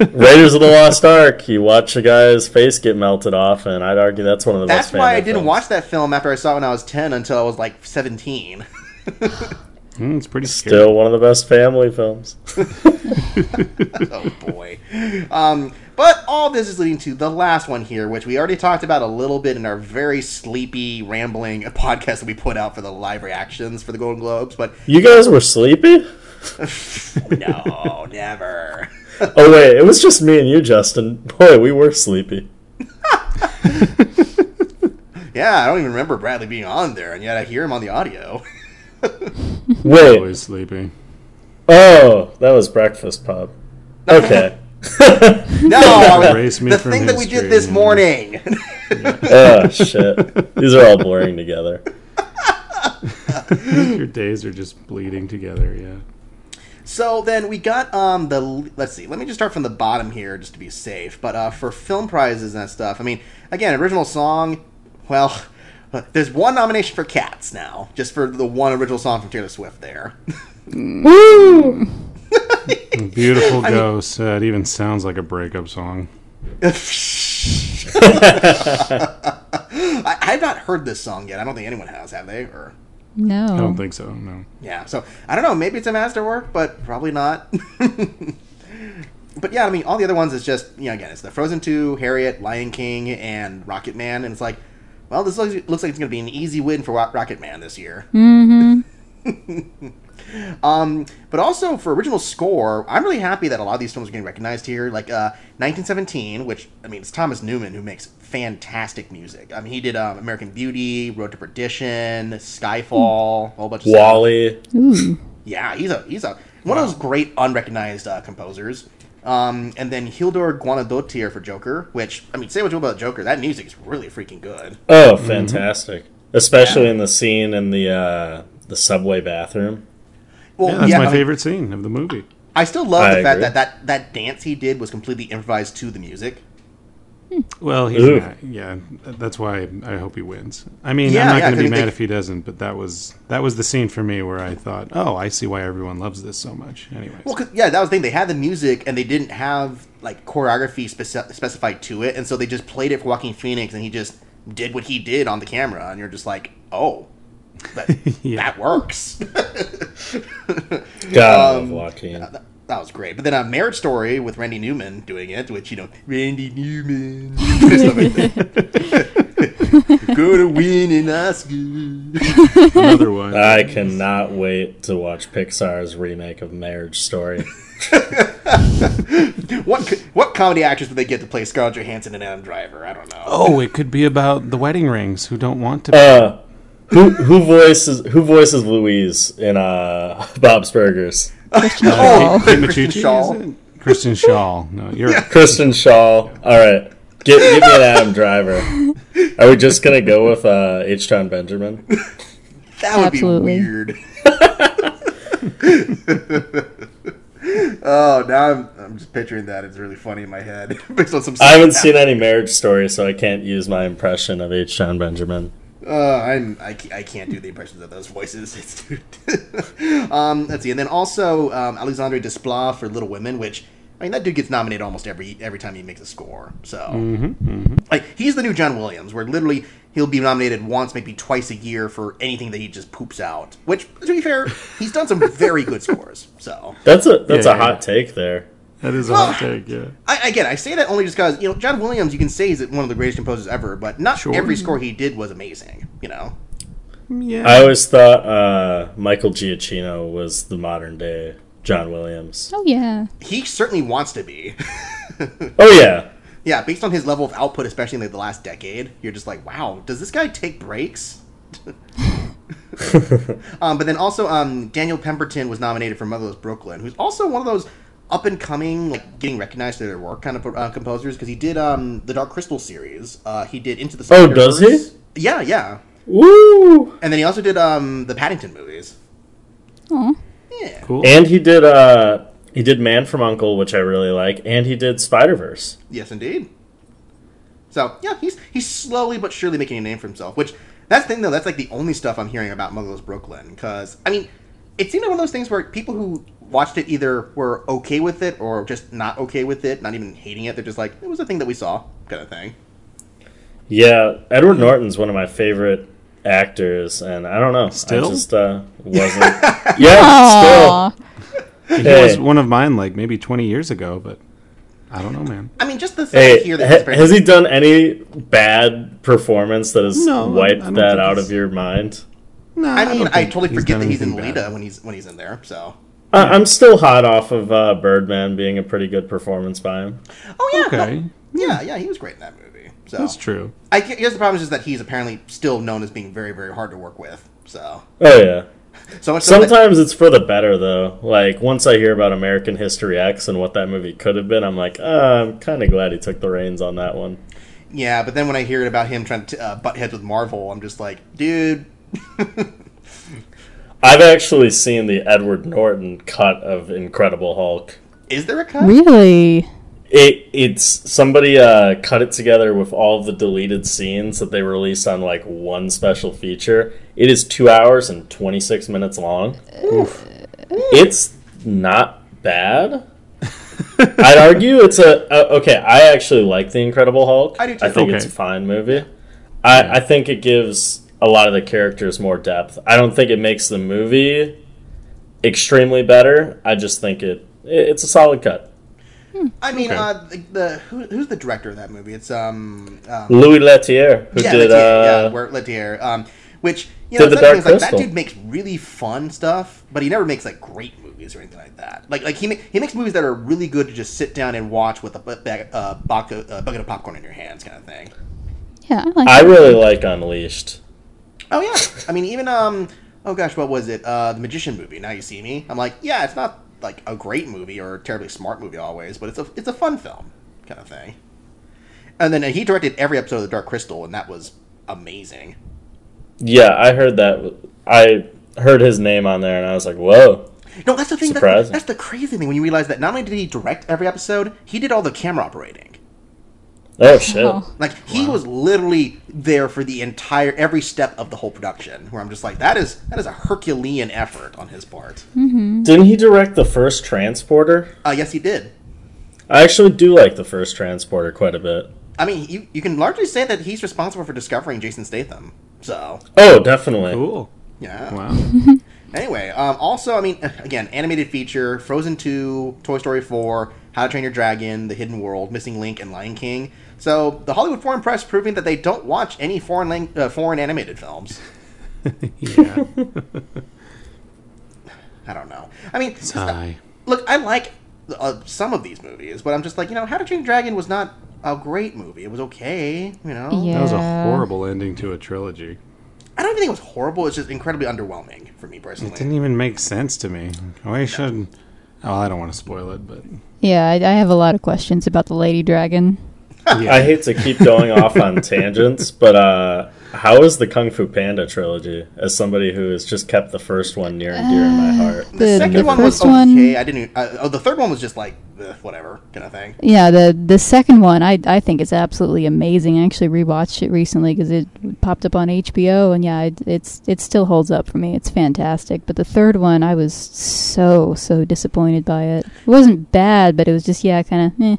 Raiders of the Lost Ark. You watch a guy's face get melted off, and I'd argue that's one of the That's best. why I didn't films. watch that film after I saw it when I was ten until I was like seventeen. Mm, it's pretty scary. Still one of the best family films. oh boy. Um, but all this is leading to the last one here, which we already talked about a little bit in our very sleepy, rambling podcast that we put out for the live reactions for the Golden Globes. But You guys were sleepy? no, never. Oh wait, it was just me and you, Justin. Boy, we were sleepy. Yeah, I don't even remember Bradley being on there, and yet I hear him on the audio. Wait. Always sleepy. Oh, that was Breakfast Pub. Okay. No, I was- Erase me the from thing that we did this morning. oh shit. These are all blurring together. Your days are just bleeding together. Yeah. So then we got um the let's see. Let me just start from the bottom here, just to be safe. But uh, for film prizes and that stuff, I mean, again, original song. Well, there's one nomination for Cats now, just for the one original song from Taylor Swift. There. Beautiful Ghost. Uh, it even sounds like a breakup song. I, I've not heard this song yet. I don't think anyone has, have they? Or No. I don't think so. No. yeah. So I don't know. Maybe it's a masterwork, but probably not. but yeah, I mean, all the other ones is just you know again, it's the Frozen Two, Harriet, Lion King, and Rocket Man, and it's like, well, this looks, looks like it's going to be an easy win for Rocket Man this year. Mm-hmm. Um, but also for original score, I'm really happy that a lot of these films are getting recognized here. Like uh, 1917, which I mean, it's Thomas Newman who makes fantastic music. I mean, he did um, American Beauty, Road to Perdition, Skyfall, a whole bunch of stuff. WALL-E. Ooh. Yeah, he's a he's a one of those great unrecognized uh, composers. Um, and then Hildur Guðnadóttir for Joker, which I mean, say what you will about Joker, that music is really freaking good. Oh, fantastic. Especially in the scene in the uh, the subway bathroom. Well, Yeah, that's my I mean, favorite scene of the movie. I still love I the fact that, that that dance he did was completely improvised to the music. Hmm. Well, he's Ooh. not, yeah. That's why I hope he wins. I mean, Yeah, I'm not yeah, going to be they- mad if he doesn't, but that was that was the scene for me where I thought, oh, I see why everyone loves this so much. Anyways, Well, 'cause- yeah, that was the thing. They had the music and they didn't have like choreography speci- specified to it, and so they just played it for Joaquin Phoenix, and he just did what he did on the camera, and you're just like, oh, that, Yeah. that works. God, I Um, love Joaquin. that, that was great. But then a Marriage Story with Randy Newman doing it, which you know, Randy Newman, gonna win an Oscar. another one. I cannot wait to watch Pixar's remake of Marriage Story. What what comedy actors would they get to play Scarlett Johansson and Adam Driver? I don't know. oh, it could be about the wedding rings who don't want to. Uh, who who voices who voices Louise in uh, Bob's Burgers? Christian Oh, Schaal. Kate Christian Micucci, Schaal. Kristen Schaal. No, you're Kristen Schaal. All right. Give, give me an Adam Driver. Are we just gonna go with uh, H. John Benjamin? That would Absolutely. be weird. oh, now I'm, I'm just picturing that. It's really funny in my head. Based on some I haven't seen any Marriage Story, so I can't use my impression of H. John Benjamin. Uh, I'm I, I can't do the impressions of those voices. It's too um, let's see, and then also um, Alexandre Desplat for Little Women, which I mean that dude gets nominated almost every every time he makes a score. So like he's the new John Williams, where literally he'll be nominated once, maybe twice a year for anything that he just poops out. Which to be fair, he's done some very good scores. So That's a that's Yeah, a yeah, hot take there. That is a hot take. Yeah. I, again, I say that only just because you know John Williams, you can say he's one of the greatest composers ever, but not Sure. every score he did was amazing. You know. Yeah. I always thought uh, Michael Giacchino was the modern day John Williams. Oh yeah. he certainly wants to be. Oh yeah, yeah, based on his level of output, especially in like the last decade, you're just like, wow, does this guy take breaks? um, but then also, um, Daniel Pemberton was nominated for Motherless Brooklyn, who's also one of those up and coming, like getting recognized for their work kind of uh, composers because he did um, the Dark Crystal series. Uh, he did Into the Oh, Spider-Verse. does he? Yeah, yeah. woo! And then he also did um, the Paddington movies. Oh. Yeah. Cool. And he did uh, he did Man from Uncle, which I really like, and he did Spider Verse. Yes, indeed. So yeah, he's he's slowly but surely making a name for himself. Which that's the thing though. That's like the only stuff I'm hearing about Muggles Brooklyn. Because I mean, it seemed like one of those things where people who watched it either were okay with it or just not okay with it, not even hating it. They're just like, it was a thing that we saw, kind of thing. Yeah, Edward Norton's one of my favorite actors, and I don't know, Still? I just uh, wasn't. yeah, still. He Hey. was one of mine like maybe 20 years ago, but I don't know, man. I mean, just the thing Hey, here that ha- has he done any bad performance that has No, wiped that out he's- of your mind? No, I mean, don't I, totally forget that he's in anything Lolita bad. when he's when he's in there. So, I I'm still hot off of uh, Birdman being a pretty good performance by him. oh yeah, no- Okay, yeah, yeah, he was great in that movie. So that's true. I guess the problem is just that he's apparently still known as being very, very hard to work with. So, Oh yeah. so much so that- Sometimes it's for the better though. Like once I hear about American History X and what that movie could have been, I'm like, uh, I'm kind of glad he took the reins on that one. Yeah, but then when I hear about him trying to uh, butt heads with Marvel, I'm just like, dude. I've actually seen the Edward Norton cut of Incredible Hulk. Is there a cut? Really? It it's somebody uh, cut it together with all of the deleted scenes that they released on like one special feature. It is two hours and twenty six minutes long. It's not bad. I'd argue it's a uh, okay. I actually like the Incredible Hulk. I do too. I think Okay. it's a fine movie. I, I think it gives a lot of the characters more depth. I don't think it makes the movie extremely better. I just think it, it it's a solid cut. I mean, Okay. uh, the, the who, who's the director of that movie? It's um, um Louis Leterrier, who yeah, did Leterrier, uh, yeah, where Leterrier, um, which you know, Did The Dark things like, that dude makes really fun stuff, but he never makes like great movies or anything like that. Like like he ma- he makes movies that are really good to just sit down and watch with a bu- bag, uh, bucket, uh, bucket of popcorn in your hands, kind of thing. Yeah, I like I really like Unleashed. Oh yeah, I mean even um oh gosh, what was it? Uh, the Magician movie. Now you see me. I'm like, yeah, it's not like a great movie or a terribly smart movie always, but it's a it's a fun film kind of thing. And then uh, he directed every episode of The Dark Crystal, and that was amazing. Yeah, I heard that. I heard his name on there, and I was like, "Whoa!" No, that's the thing. That, Surprising. that's the crazy thing when you realize that not only did he direct every episode, he did all the camera operating. Oh shit! Oh. Like he was literally there for the entire every step of the whole production. Where I'm just like, that is that is a Herculean effort on his part. Didn't he direct the first Transporter? Uh, yes, he did. I actually do like the first Transporter quite a bit. I mean, you you can largely say that he's responsible for discovering Jason Statham. So Oh, definitely. Cool. yeah. Wow. Anyway, um, also, I mean, again, animated feature: Frozen Two, Toy Story Four, How to Train Your Dragon, The Hidden World, Missing Link, and Lion King. So the Hollywood Foreign Press proving that they don't watch any foreign lang- uh, foreign animated films. yeah. I don't know. I mean, it's not- Sigh. look, I like uh, some of these movies, but I'm just like, you know, How to Train Dragon was not a great movie. It was okay, you know. Yeah. That was a horrible ending to a trilogy. I don't even think it was horrible. It's just incredibly underwhelming for me personally. It didn't even make sense to me. Why should Oh, I don't want to spoil it, but Yeah, I, I have a lot of questions about the lady dragon. Yeah. I hate to keep going off on tangents, but uh, how is the Kung Fu Panda trilogy? As somebody who has just kept the first one near and dear in my heart. The, The- second the one was first one- okay. I didn't. Uh, oh, the third one was just like ugh, whatever kind of thing. Yeah, the the second one I I think is absolutely amazing. I actually rewatched it recently because it popped up on HBO, and yeah, it, it's it still holds up for me. It's fantastic. But the third one, I was so so disappointed by it. It wasn't bad, but it was just yeah, kind of. Eh.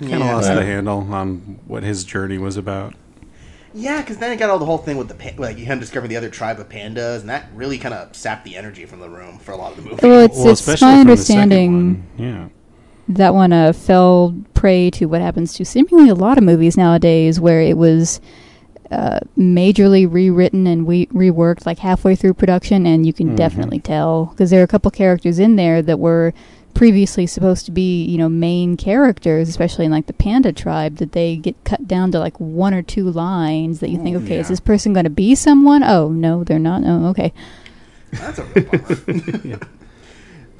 Kind of Yeah. lost the handle on what his journey was about. Yeah, because then it got all the whole thing with the pa- like him discovering the other tribe of pandas, and that really kind of sapped the energy from the room for a lot of the movie. Well, it's well, it's my from the second understanding. one. Yeah. that one uh, fell prey to what happens to seemingly a lot of movies nowadays, where it was uh, majorly rewritten and we reworked like halfway through production, and you can Mhm. definitely tell because there are a couple characters in there that were previously supposed to be you know main characters especially in like the panda tribe that they get cut down to like one or two lines that you think Ooh, okay is this person going to be someone oh no they're not oh okay That's a real bummer.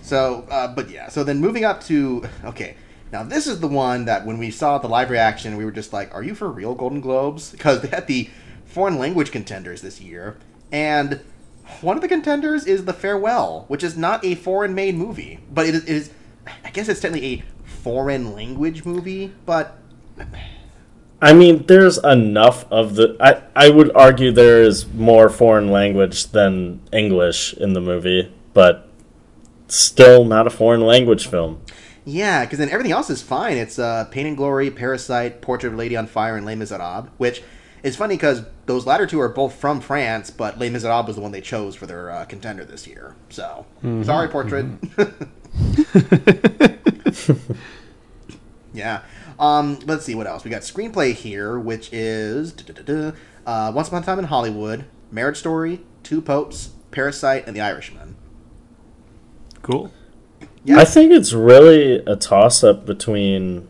So, uh, but yeah. So then moving up to okay. Now this is the one that when we saw the live reaction, we were just like, "Are you for real, Golden Globes?" Because they had the foreign language contenders this year, and one of the contenders is The Farewell, which is not a foreign-made movie, but it is. It is I guess it's technically a foreign language movie, but I mean, there's enough of the. I, I would argue there is more foreign language than English in the movie, but still not a foreign language film. Yeah, because then everything else is fine. It's uh, Pain and Glory, Parasite, Portrait of a Lady on Fire, and Les Miserables, which is funny because those latter two are both from France, but Les Miserables was the one they chose for their uh, contender this year. So, sorry, Portrait. yeah. Um, let's see what else. We got screenplay here, which is uh, Once Upon a Time in Hollywood, Marriage Story, Two Popes, Parasite, and The Irishman. Cool. Yeah. I think it's really a toss up between.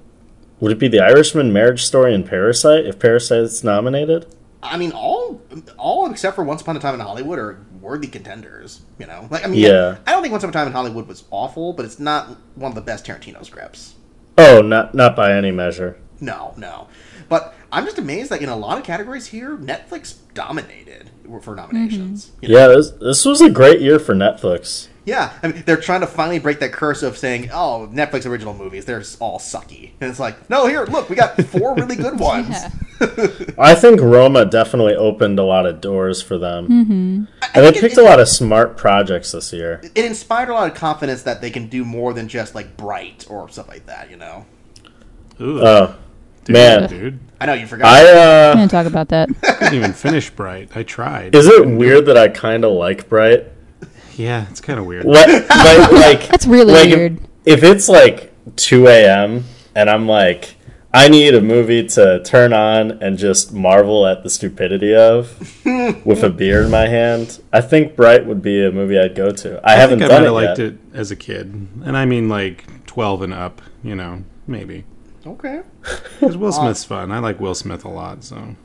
Would it be The Irishman, Marriage Story, and Parasite if Parasite's nominated? I mean, all all except for Once Upon a Time in Hollywood are worthy contenders. You know, like I mean, Yeah. I don't think Once Upon a Time in Hollywood was awful, but it's not one of the best Tarantino scripts. Oh, not not by any measure. No, no. But I'm just amazed that in a lot of categories here, Netflix dominated for nominations. Mm-hmm. you know? Yeah, this, this was a great year for Netflix. Yeah, I mean, they're trying to finally break that curse of saying, "Oh, Netflix original movies, they're all sucky," and it's like, no, here, look, we got four really good ones. Yeah. I think Roma definitely opened a lot of doors for them. Mm-hmm. I And they think it- picked a lot of smart projects this year. It inspired a lot of confidence that they can do more than just like Bright or stuff like that. You know, Ooh, Oh, dude, man. dude, I know you forgot. I, I'm uh, gonna talk about that I couldn't even finish Bright. I tried. is it weird that I kind of like Bright? Yeah, it's kind of weird. What, like, like, that's really like, if- weird If, it's like 2 a.m. and I'm like, I need a movie to turn on and just marvel at the stupidity of with a beer in my hand, I think Bright would be a movie I'd go to. I, I haven't think I done might it have yet. liked it as a kid, and I mean like twelve and up. You know, maybe okay. because Will Smith's fun. I like Will Smith a lot, so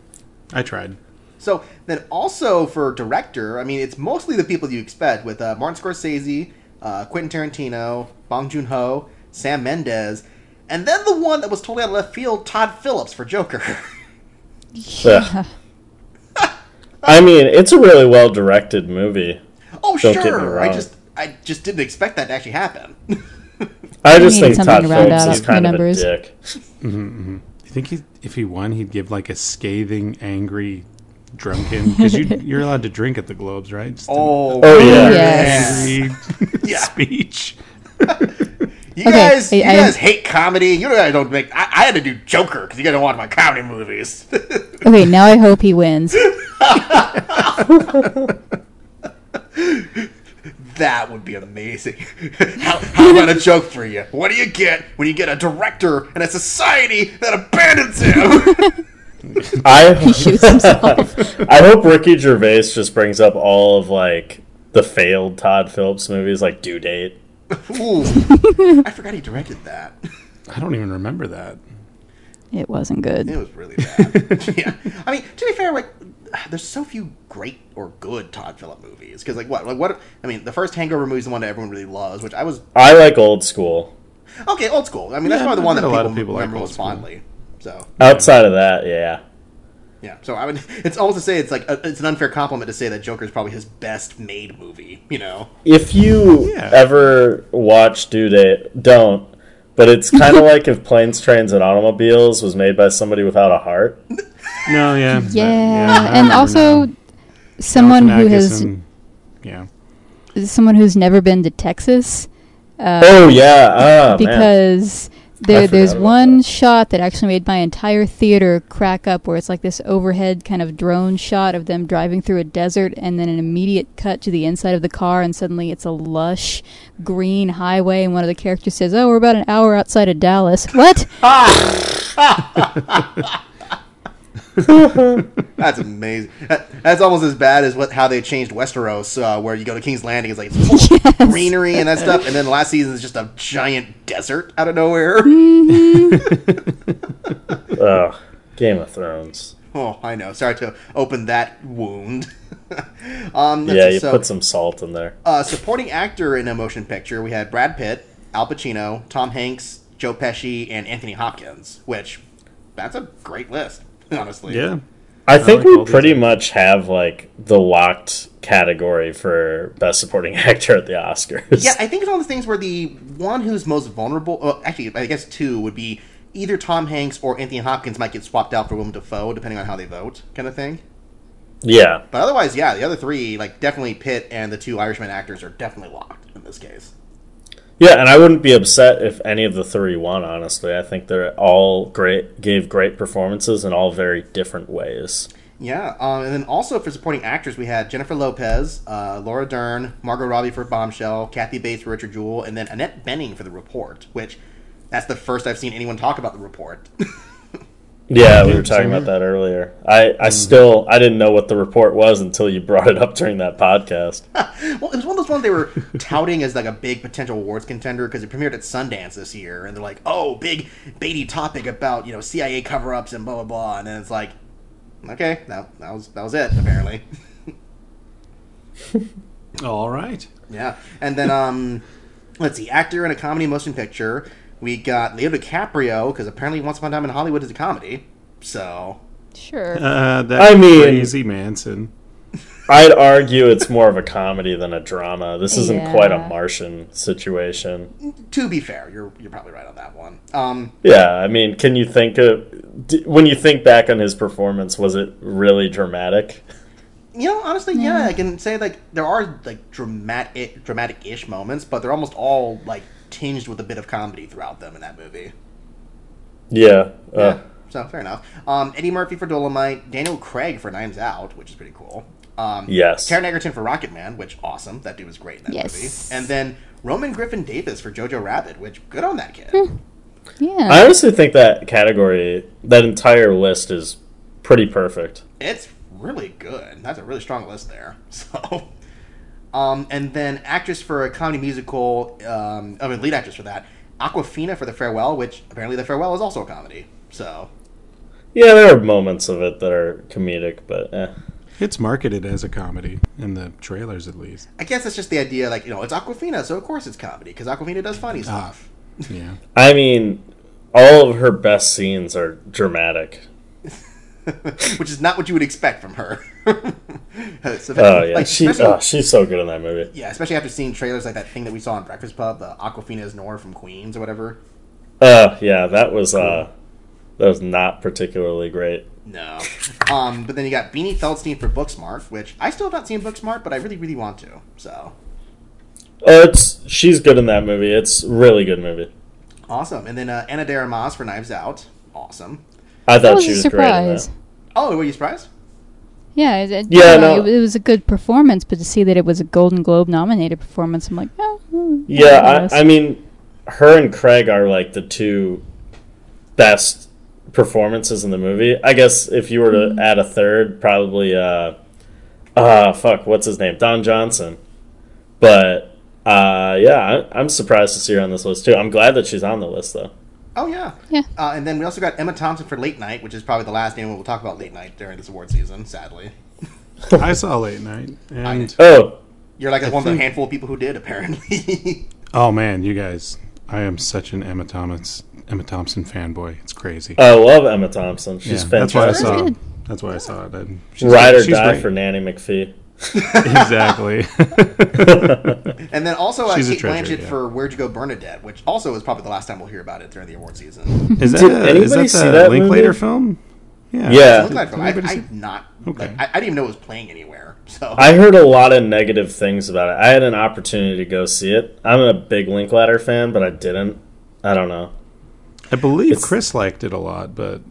I tried. So then, also for director, I mean, it's mostly the people you expect with uh, Martin Scorsese, uh, Quentin Tarantino, Bong Joon Ho, Sam Mendes, and then the one that was totally out of left field, Todd Phillips for Joker. Yeah. I mean, it's a really well directed movie. oh Don't get me sure, I just I just didn't expect that to actually happen. I just think something Todd to Phillips is kind of numbers. a dick. You think he, if he won, he'd give like a scathing, angry, drunken? Because you, you're allowed to drink at the Globes, right? Just an oh, Oh yeah. Yes. angry Yeah. speech. you Okay, guys, I- you I- guys hate comedy. You guys don't make. I, I had to do Joker because you guys don't watch my comedy movies. okay now i hope he wins That would be amazing. how, how about a joke for you? What do you get when you get a director and a society that abandons him? I he shoots himself I hope Ricky Gervais just brings up all of like the failed Todd Phillips movies, like Due Date. Ooh, I forgot he directed that. I don't even remember that. It wasn't good. It was really bad. yeah, I mean, to be fair, like there's so few great or good Todd Phillips movies because like what like what I mean the first Hangover movie is the one that everyone really loves, which I was I like old school. okay old school. I mean that's probably the one that a lot of people like remember old most school. fondly. So Outside of um, that, yeah. yeah, so I would it's almost to say it's like a, it's an unfair compliment to say that Joker is probably his best made movie. You know, If you Yeah. ever watch Due Date, don't. But it's kind of like if Planes, Trains, and Automobiles was made by somebody without a heart. No, yeah, that- Yeah, and also now. someone who has and- yeah. someone who's never been to Texas. Uh, Oh yeah, oh, man. Because there, there's one that. shot that actually made my entire theater crack up where it's like this overhead kind of drone shot of them driving through a desert and then an immediate cut to the inside of the car and suddenly it's a lush green highway and one of the characters says oh we're about an hour outside of dallas. What ah! that's amazing. That- that's almost as bad as what how they changed Westeros, uh, where you go to King's Landing, it's like it's full of greenery and that stuff, and then last season is just a giant desert out of nowhere. Ugh, Game of Thrones. Oh, I know. Sorry to open that wound. um, Yeah, you so, put some salt in there. uh, supporting actor in a motion picture. We had Brad Pitt, Al Pacino, Tom Hanks, Joe Pesci, and Anthony Hopkins. Which that's a great list, honestly. Yeah. I think like we pretty actors. much have like the locked category for best supporting actor at the Oscars. Yeah, I think it's one of those things where the one who's most vulnerable. Well, actually, I guess two would be either Tom Hanks or Anthony Hopkins might get swapped out for Willem Dafoe, depending on how they vote, kind of thing. yeah. But otherwise, yeah, the other three, like definitely Pitt and the two Irishman actors, are definitely locked in this case. Yeah, and I wouldn't be upset if any of the three won. Honestly, I think they're all great, gave great performances in all very different ways. Yeah, um, and then also for supporting actors, we had Jennifer Lopez, uh, Laura Dern, Margot Robbie for Bombshell, Kathy Bates for Richard Jewell, and then Annette Bening for The Report, which that's the first I've seen anyone talk about The Report. Yeah, we were talking about that earlier. I, I still I didn't know what the report was until you brought it up during that podcast. well, it was one of those ones they were touting as like a big potential awards contender because it premiered at Sundance this year, and they're like, "Oh, big baity topic about you know CIA cover-ups and blah blah blah," and then it's like, okay, that that was that was it apparently. All right. Yeah, and then um, let's see, actor in a comedy motion picture. We got Leo DiCaprio because apparently Once Upon a Time in Hollywood is a comedy. So sure Uh, that I mean- crazy Manson. I'd argue it's more of a comedy than a drama. This isn't Yeah. quite a Martian situation. to be fair, you're you're probably right on that one. Um, Yeah, I mean, can you think of d- when you think back on his performance? Was it really dramatic? you know, honestly, yeah, I can say like there are like dramatic dramatic-ish moments, but they're almost all like tinged with a bit of comedy throughout them in that movie. Yeah. Yeah. Uh, So fair enough. Um, Eddie Murphy for Dolomite, Daniel Craig for Knives Out, which is pretty cool. Um, Yes. Taron Egerton for Rocket Man, which awesome. That dude was great in that Yes. movie. And then Roman Griffin Davis for Jojo Rabbit, which good on that kid. Hmm. yeah I honestly think that category, that entire list, is pretty perfect. It's really good. That's a really strong list there. So, um, and then actress for a comedy musical, um, I mean lead actress for that, Awkwafina for The Farewell, which apparently The Farewell is also a comedy. So, Yeah, there are moments of it that are comedic, but eh. It's marketed as a comedy in the trailers, at least. I guess it's just the idea, like you know, it's Awkwafina, so of course it's comedy because Awkwafina does funny stuff. Yeah. I mean, all of her best scenes are dramatic. which is not what you would expect from her. So, Oh yeah, like, she oh, she's so good in that movie. yeah, especially after seeing trailers like that thing that we saw in Breakfast Pub, the Awkwafina's Nora from Queens or whatever. Uh, yeah, that was uh, that was not particularly great. No. Um, but then you got Beanie Feldstein for Booksmart, which I still have not seen Booksmart, but I really, really want to. So Oh, it's she's good in that movie. It's a really good movie. awesome. And then uh, Ana de Armas for Knives Out. Awesome. I thought was she a was great in surprise that. Oh, were you surprised? Yeah it, it- Yeah, you know, no. it, it was a good performance but to see that it was a golden globe nominated performance i'm like oh, Yeah. I, I mean, her and Craig are like the two best performances in the movie. I guess if you were to add a third, probably uh, uh, fuck, what's his name, Don Johnson. But uh, yeah, I, I'm surprised to see her on this list too. I'm glad that she's on the list though. Oh yeah, Yeah. Uh, and then we also got Emma Thompson for Late Night, which is probably the last name we'll talk about Late Night during this award season. Sadly, I saw Late Night, and Oh, you're like I one of the handful of people who did apparently. oh man, you guys, I am such an Emma Thomas Emma Thompson fanboy. It's crazy. I love Emma Thompson. She's Yeah, that's why I saw. Good. That's why I saw it. And she's- Ride or she's die great. for Nanny McPhee. exactly. and then also uh, She's Cate treasure, Blanchett yeah. for Where'd You Go Bernadette, which also is probably the last time we'll hear about it during the award season. Is that, Did a, anybody is that see the that Linklater movie? film? Yeah. Yeah. Look film. I, Anybody I'm not. Okay. Like, I, I didn't even know it was playing anywhere. So I heard a lot of negative things about it. I had an opportunity to go see it. I'm a big Linklater fan, but I didn't. I don't know. I believe It's- Chris liked it a lot, but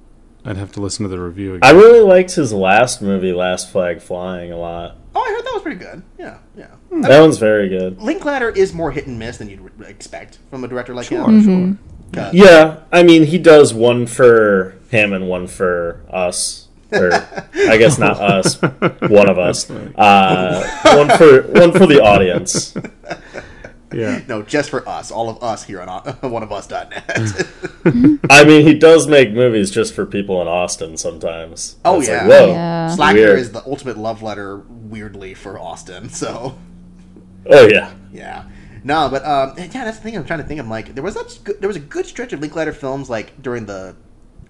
I'd have to listen to the review again. I really liked his last movie, Last Flag Flying, a lot. Oh, I heard that was pretty good. Yeah, yeah. That one's very good. Linklater is more hit and miss than you'd re- expect from a director like sure, him. sure. 'Cause- Yeah, I mean, he does one for him and one for us. Or I guess not us, one of us. Uh, one for one for the audience. Yeah. No, just for us, all of us here on uh, oneofus.net. I mean, he does make movies just for people in Austin sometimes. Oh, It's yeah. like, whoa, Yeah. Slacker Weird. is the ultimate love letter, weirdly, for Austin. So oh yeah. yeah, no, but um, yeah, that's the thing. I'm trying to think. I'm like, there was that there was a good stretch of Linklater films like during the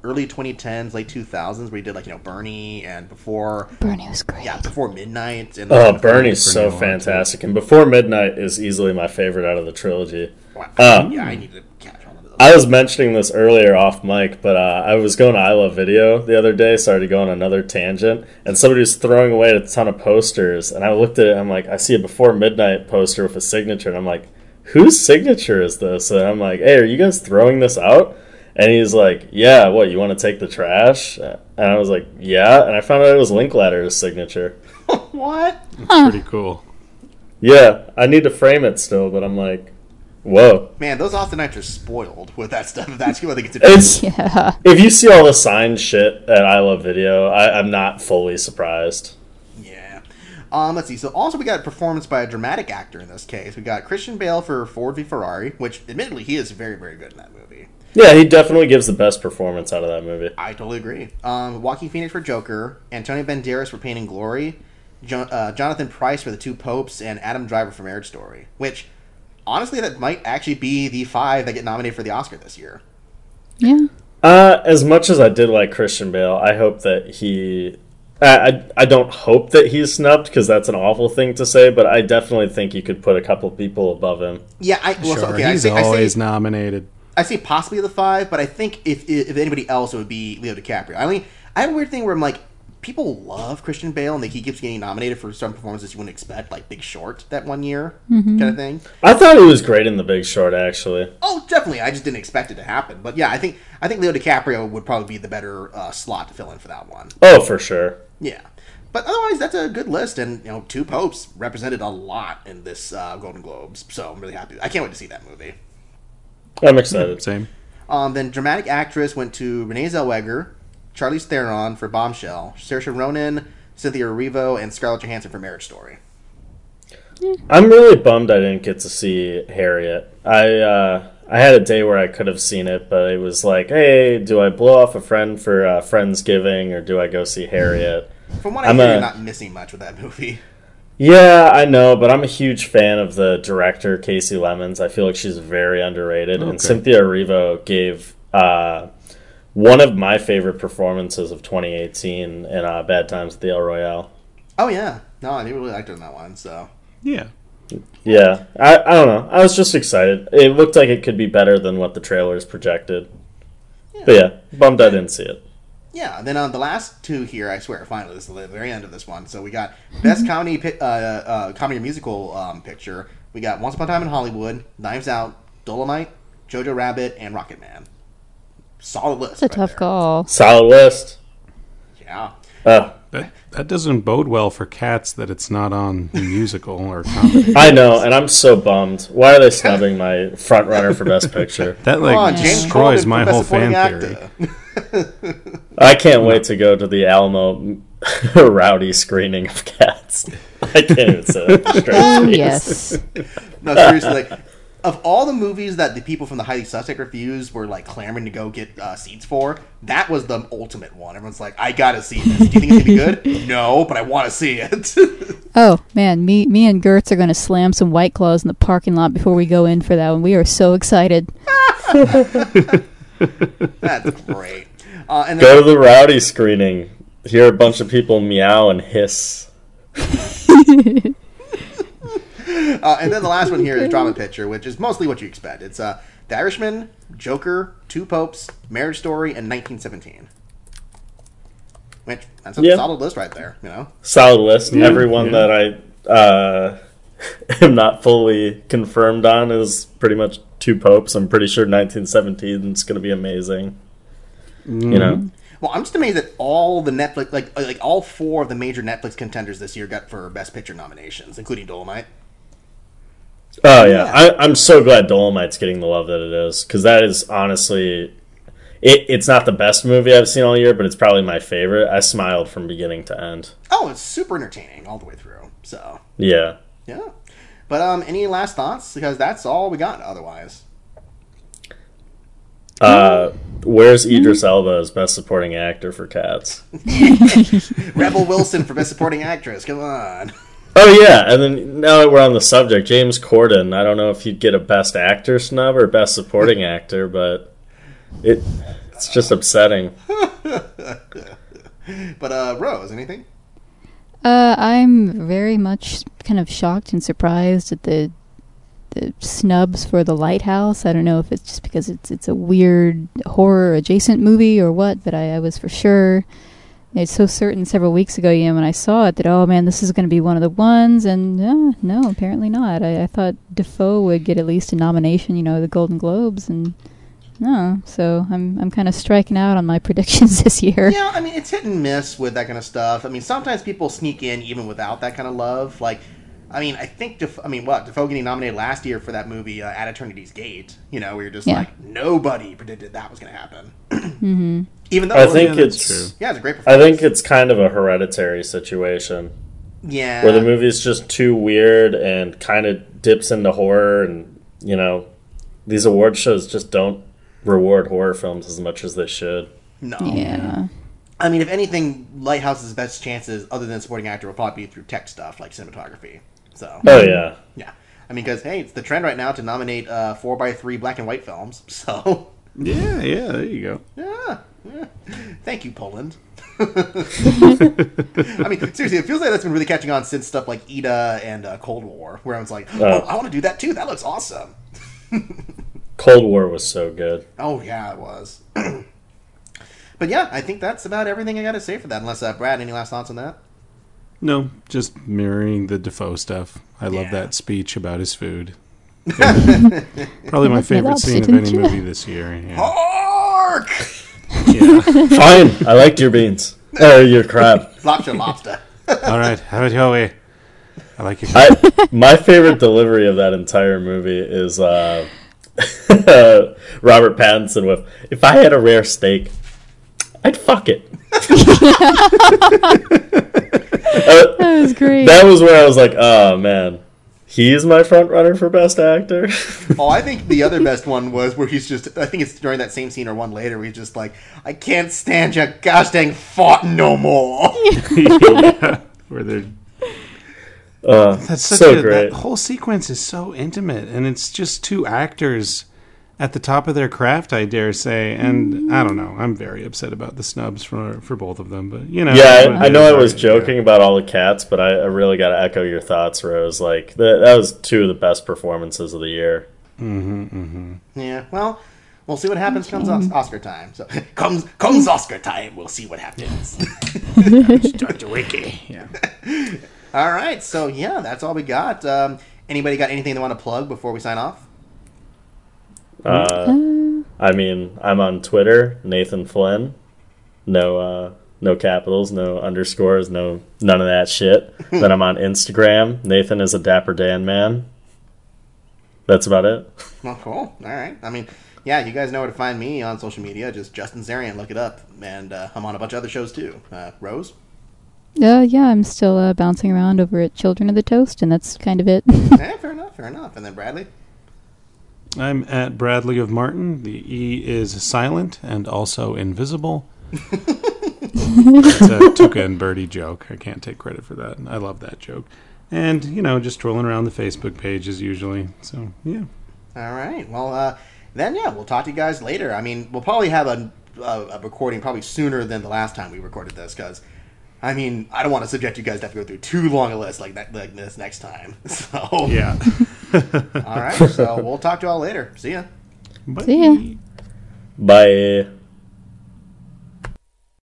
early 2010s, late 2000s, where he did like you know Bernie and before Bernie was great. yeah before Midnight and Oh, Bernie's so fantastic, and Before Midnight is easily my favorite out of the trilogy. Wow. Uh, yeah, I need to catch on. I was mentioning this earlier off mic, but uh, I was going to I Love Video the other day. started to go on another tangent, and somebody was throwing away a ton of posters, and I looked at it. I'm like, I see a Before Midnight poster with a signature, and I'm like, whose signature is this? And I'm like, hey, are you guys throwing this out? And he's like, yeah. What you want to take the trash? And I was like, yeah. And I found out it was Linklater's signature. what? It's pretty cool. Yeah, I need to frame it still, but I'm like, whoa. Man, those Austinites are spoiled with that stuff. That's what they get to It's Yeah. if you see all the signed shit at I Love Video, I, I'm not fully surprised. Yeah. Um, let's see. So also we got a performance by a dramatic actor in this case. We got Christian Bale for Ford v Ferrari, which admittedly he is very very good in that movie. Yeah, he definitely gives the best performance out of that movie. I totally agree. Um, Joaquin Phoenix for Joker, Antonio Banderas for Pain and Glory, jo- uh, Jonathan Pryce for The Two Popes, and Adam Driver for Marriage Story. Which, honestly, that might actually be the five that get nominated for the Oscar this year. Yeah. Uh, as much as I did like Christian Bale, I hope that he. I, I, I don't hope that he's snubbed because that's an awful thing to say, but I definitely think you could put a couple people above him. Yeah, I well, so, Sure, okay, I he's say, I always say, nominated. I say possibly the five, but I think if if anybody else, it would be Leo DiCaprio. I mean, I have a weird thing where I'm like, people love Christian Bale, and they, he keeps getting nominated for some performances you wouldn't expect, like Big Short that one year, kind of thing. I thought he was great in The Big Short, actually. Oh, definitely. I just didn't expect it to happen, but yeah, I think I think Leo DiCaprio would probably be the better uh, slot to fill in for that one. Oh, for sure. Yeah, but otherwise, that's a good list, and you know, two popes represented a lot in this uh, Golden Globes, so I'm really happy. I can't wait to see that movie. I'm excited. Same. Um, then dramatic actress went to Renee Zellweger, Charlize Theron for Bombshell, Saoirse Ronan, Cynthia Erivo, and Scarlett Johansson for Marriage Story. I'm really bummed I didn't get to see Harriet. I uh, I had a day where I could have seen it, but it was like, hey, do I blow off a friend for uh, Friendsgiving or do I go see Harriet? From what I I'm hear, a- you're not missing much with that movie. Yeah, I know, but I'm a huge fan of the director Kasi Lemmons. I feel like she's very underrated, and Cynthia Erivo gave uh, one of my favorite performances of 2018 in uh, Bad Times at the El Royale. Oh yeah, no, I really liked her in that one. So Yeah. Yeah, I, I don't know. I was just excited. It looked like it could be better than what the trailers projected. But yeah, bummed I didn't see it. Yeah, and then on the last two here, I swear, finally, this is the very end of this one. So we got best comedy, pi- uh, uh, comedy or musical um, picture. We got Once Upon a Time in Hollywood, Knives Out, Dolomite, Jojo Rabbit, and Rocket Man. Solid list. It's a right tough there. call. Solid list. Yeah. Uh, That that doesn't bode well for cats that it's not on the musical or comedy. I know, and I'm so bummed. Why are they snubbing my front runner for Best Picture? That like on, destroys my whole Best Supporting fan theory. I can't wait to go to the Alamo rowdy screening of Cats. I can't even say that oh, straight Oh yes. No, seriously, like of all the movies that the people from the Highly Suspect reviews were like clamoring to go get uh, seats for, that was the ultimate one. Everyone's like, I gotta see this. Do you think it's gonna be good? no, but I want to see it. Oh man, me me and Gertz are gonna slam some white claws in the parking lot before we go in for that one. We are so excited. That's great. Uh, and Go to the rowdy screening. Hear a bunch of people meow and hiss. uh, and then the last one here is drama picture, which is mostly what you expect. It's uh, The Irishman, Joker, Two Popes, Marriage Story, and 1917. Which that's a Yeah. solid list right there. You know. Solid list. Everyone yeah. that I uh, am not fully confirmed on is pretty much two popes. I'm pretty sure 1917 is going to be amazing. You know, Well, I'm just amazed that all the Netflix, like like all four of the major Netflix contenders this year got for Best Picture nominations, including Dolomite. Oh Yeah. yeah, I, I'm so glad Dolomite's getting the love that it is because that is honestly, it, it's not the best movie I've seen all year, but it's probably my favorite. I smiled from beginning to end. Oh, it's super entertaining all the way through. So Yeah, yeah. But um, any last thoughts? Because that's all we got. Otherwise, uh, where's Idris Elba as best supporting actor for Cats? Rebel Wilson for Best Supporting Actress. Come on. Oh yeah, and then now that we're on the subject, James Corden. I don't know if you'd get a best actor snub or best supporting actor, but it it's just upsetting. But uh, Rose, anything? Uh, I'm very much kind of shocked and surprised at the the snubs for the Lighthouse. I don't know if it's just because it's it's a weird horror adjacent movie or what, but I, I was for sure. It's so certain several weeks ago, you know, when I saw it, that oh man, this is going to be one of the ones, and uh, no, apparently not. I, I thought Dafoe would get at least a nomination, you know, the Golden Globes, and no. So I'm I'm kind of striking out on my predictions this year. Yeah, I mean it's hit and miss with that kind of stuff. I mean sometimes people sneak in even without that kind of love. Like, I mean I think Def- I mean what Dafoe getting nominated last year for that movie uh, At Eternity's Gate. You know, where you're just Yeah. like nobody predicted that was going to happen. mm-hmm. Even though I think yeah, it's true. yeah, it's a great I think it's kind of a hereditary situation yeah, where the movie's just too weird and kind of dips into horror, and you know, these award shows just don't reward horror films as much as they should. no. Yeah. I mean, if anything, Lighthouse's best chances, other than supporting actor, will probably be through tech stuff like cinematography. So Oh yeah, yeah, I mean, because hey, it's the trend right now to nominate uh, four by three black and white films. So Yeah, yeah, there you go. yeah, yeah. thank you, Poland. I mean, seriously, it feels like that's been really catching on since stuff like Ida and uh, Cold War, where I was like, oh, Oh. I want to do that too. That looks awesome. Cold War was so good. Oh yeah, it was. but yeah, I think that's about everything I got to say for that. Unless uh, Brad, any last thoughts on that? No, just mirroring the Dafoe stuff. I love Yeah. that speech about his food. Probably my favorite lobster, scene of any you? movie this year. Yeah. Hark! yeah. Fine, I liked your beans. Or your crab. Lobster, lobster. All right, have it your way. I like it. I my favorite delivery of that entire movie is uh, Robert Pattinson with "If I had a rare steak, I'd fuck it." Uh, That was great. that was where I was like, "Oh man, he's my front runner for best actor." Oh, I think the other best one was where he's just. I think it's during that same scene or one later where he's just like, "I can't stand your gosh dang fought no more." yeah, where they're Uh, that's such so a, great. That whole sequence is so intimate, and it's just two actors at the top of their craft, I dare say. And I don't know. I'm very upset about the snubs for for both of them, but you know. Yeah, I, I know I was right? joking about all the cats, but I, I really got to echo your thoughts, Rose. Like that, that was two of the best performances of the year. Mm-hmm, mm-hmm. Yeah, well, we'll see what happens comes Os- Oscar time. So comes comes Oscar time. We'll see what happens. Start the wiki. Yeah. all right, so yeah, that's all we got. Um, anybody got anything they want to plug before we sign off? Uh, I mean, I'm on Twitter, Nathan Flynn. No, uh, no capitals, no underscores, no none of that shit. then I'm on Instagram. Nathan is a dapper Dan man. That's about it. Well, cool. All right. I mean, yeah, you guys know where to find me on social media. Just Justin Zarian, look it up. And uh, I'm on a bunch of other shows too. Uh, Rose? Uh, yeah, I'm still uh, bouncing around over at Children of the Toast, and that's kind of it. yeah, fair enough, fair enough. And then Bradley? I'm at Bradley of Martin. The E is silent and also invisible. it's a Tuca and Bertie joke. I can't take credit for that. I love that joke. And, you know, just trolling around the Facebook page pages usually. So, yeah. All right. Well, uh, then yeah, we'll talk to you guys later. I mean, we'll probably have a, a, a recording probably sooner than the last time we recorded this because, I mean, I don't want to subject you guys to have to go through too long a list like that like this next time. So Yeah. all right. So we'll talk to you all later. See ya. Bye. See ya. Bye.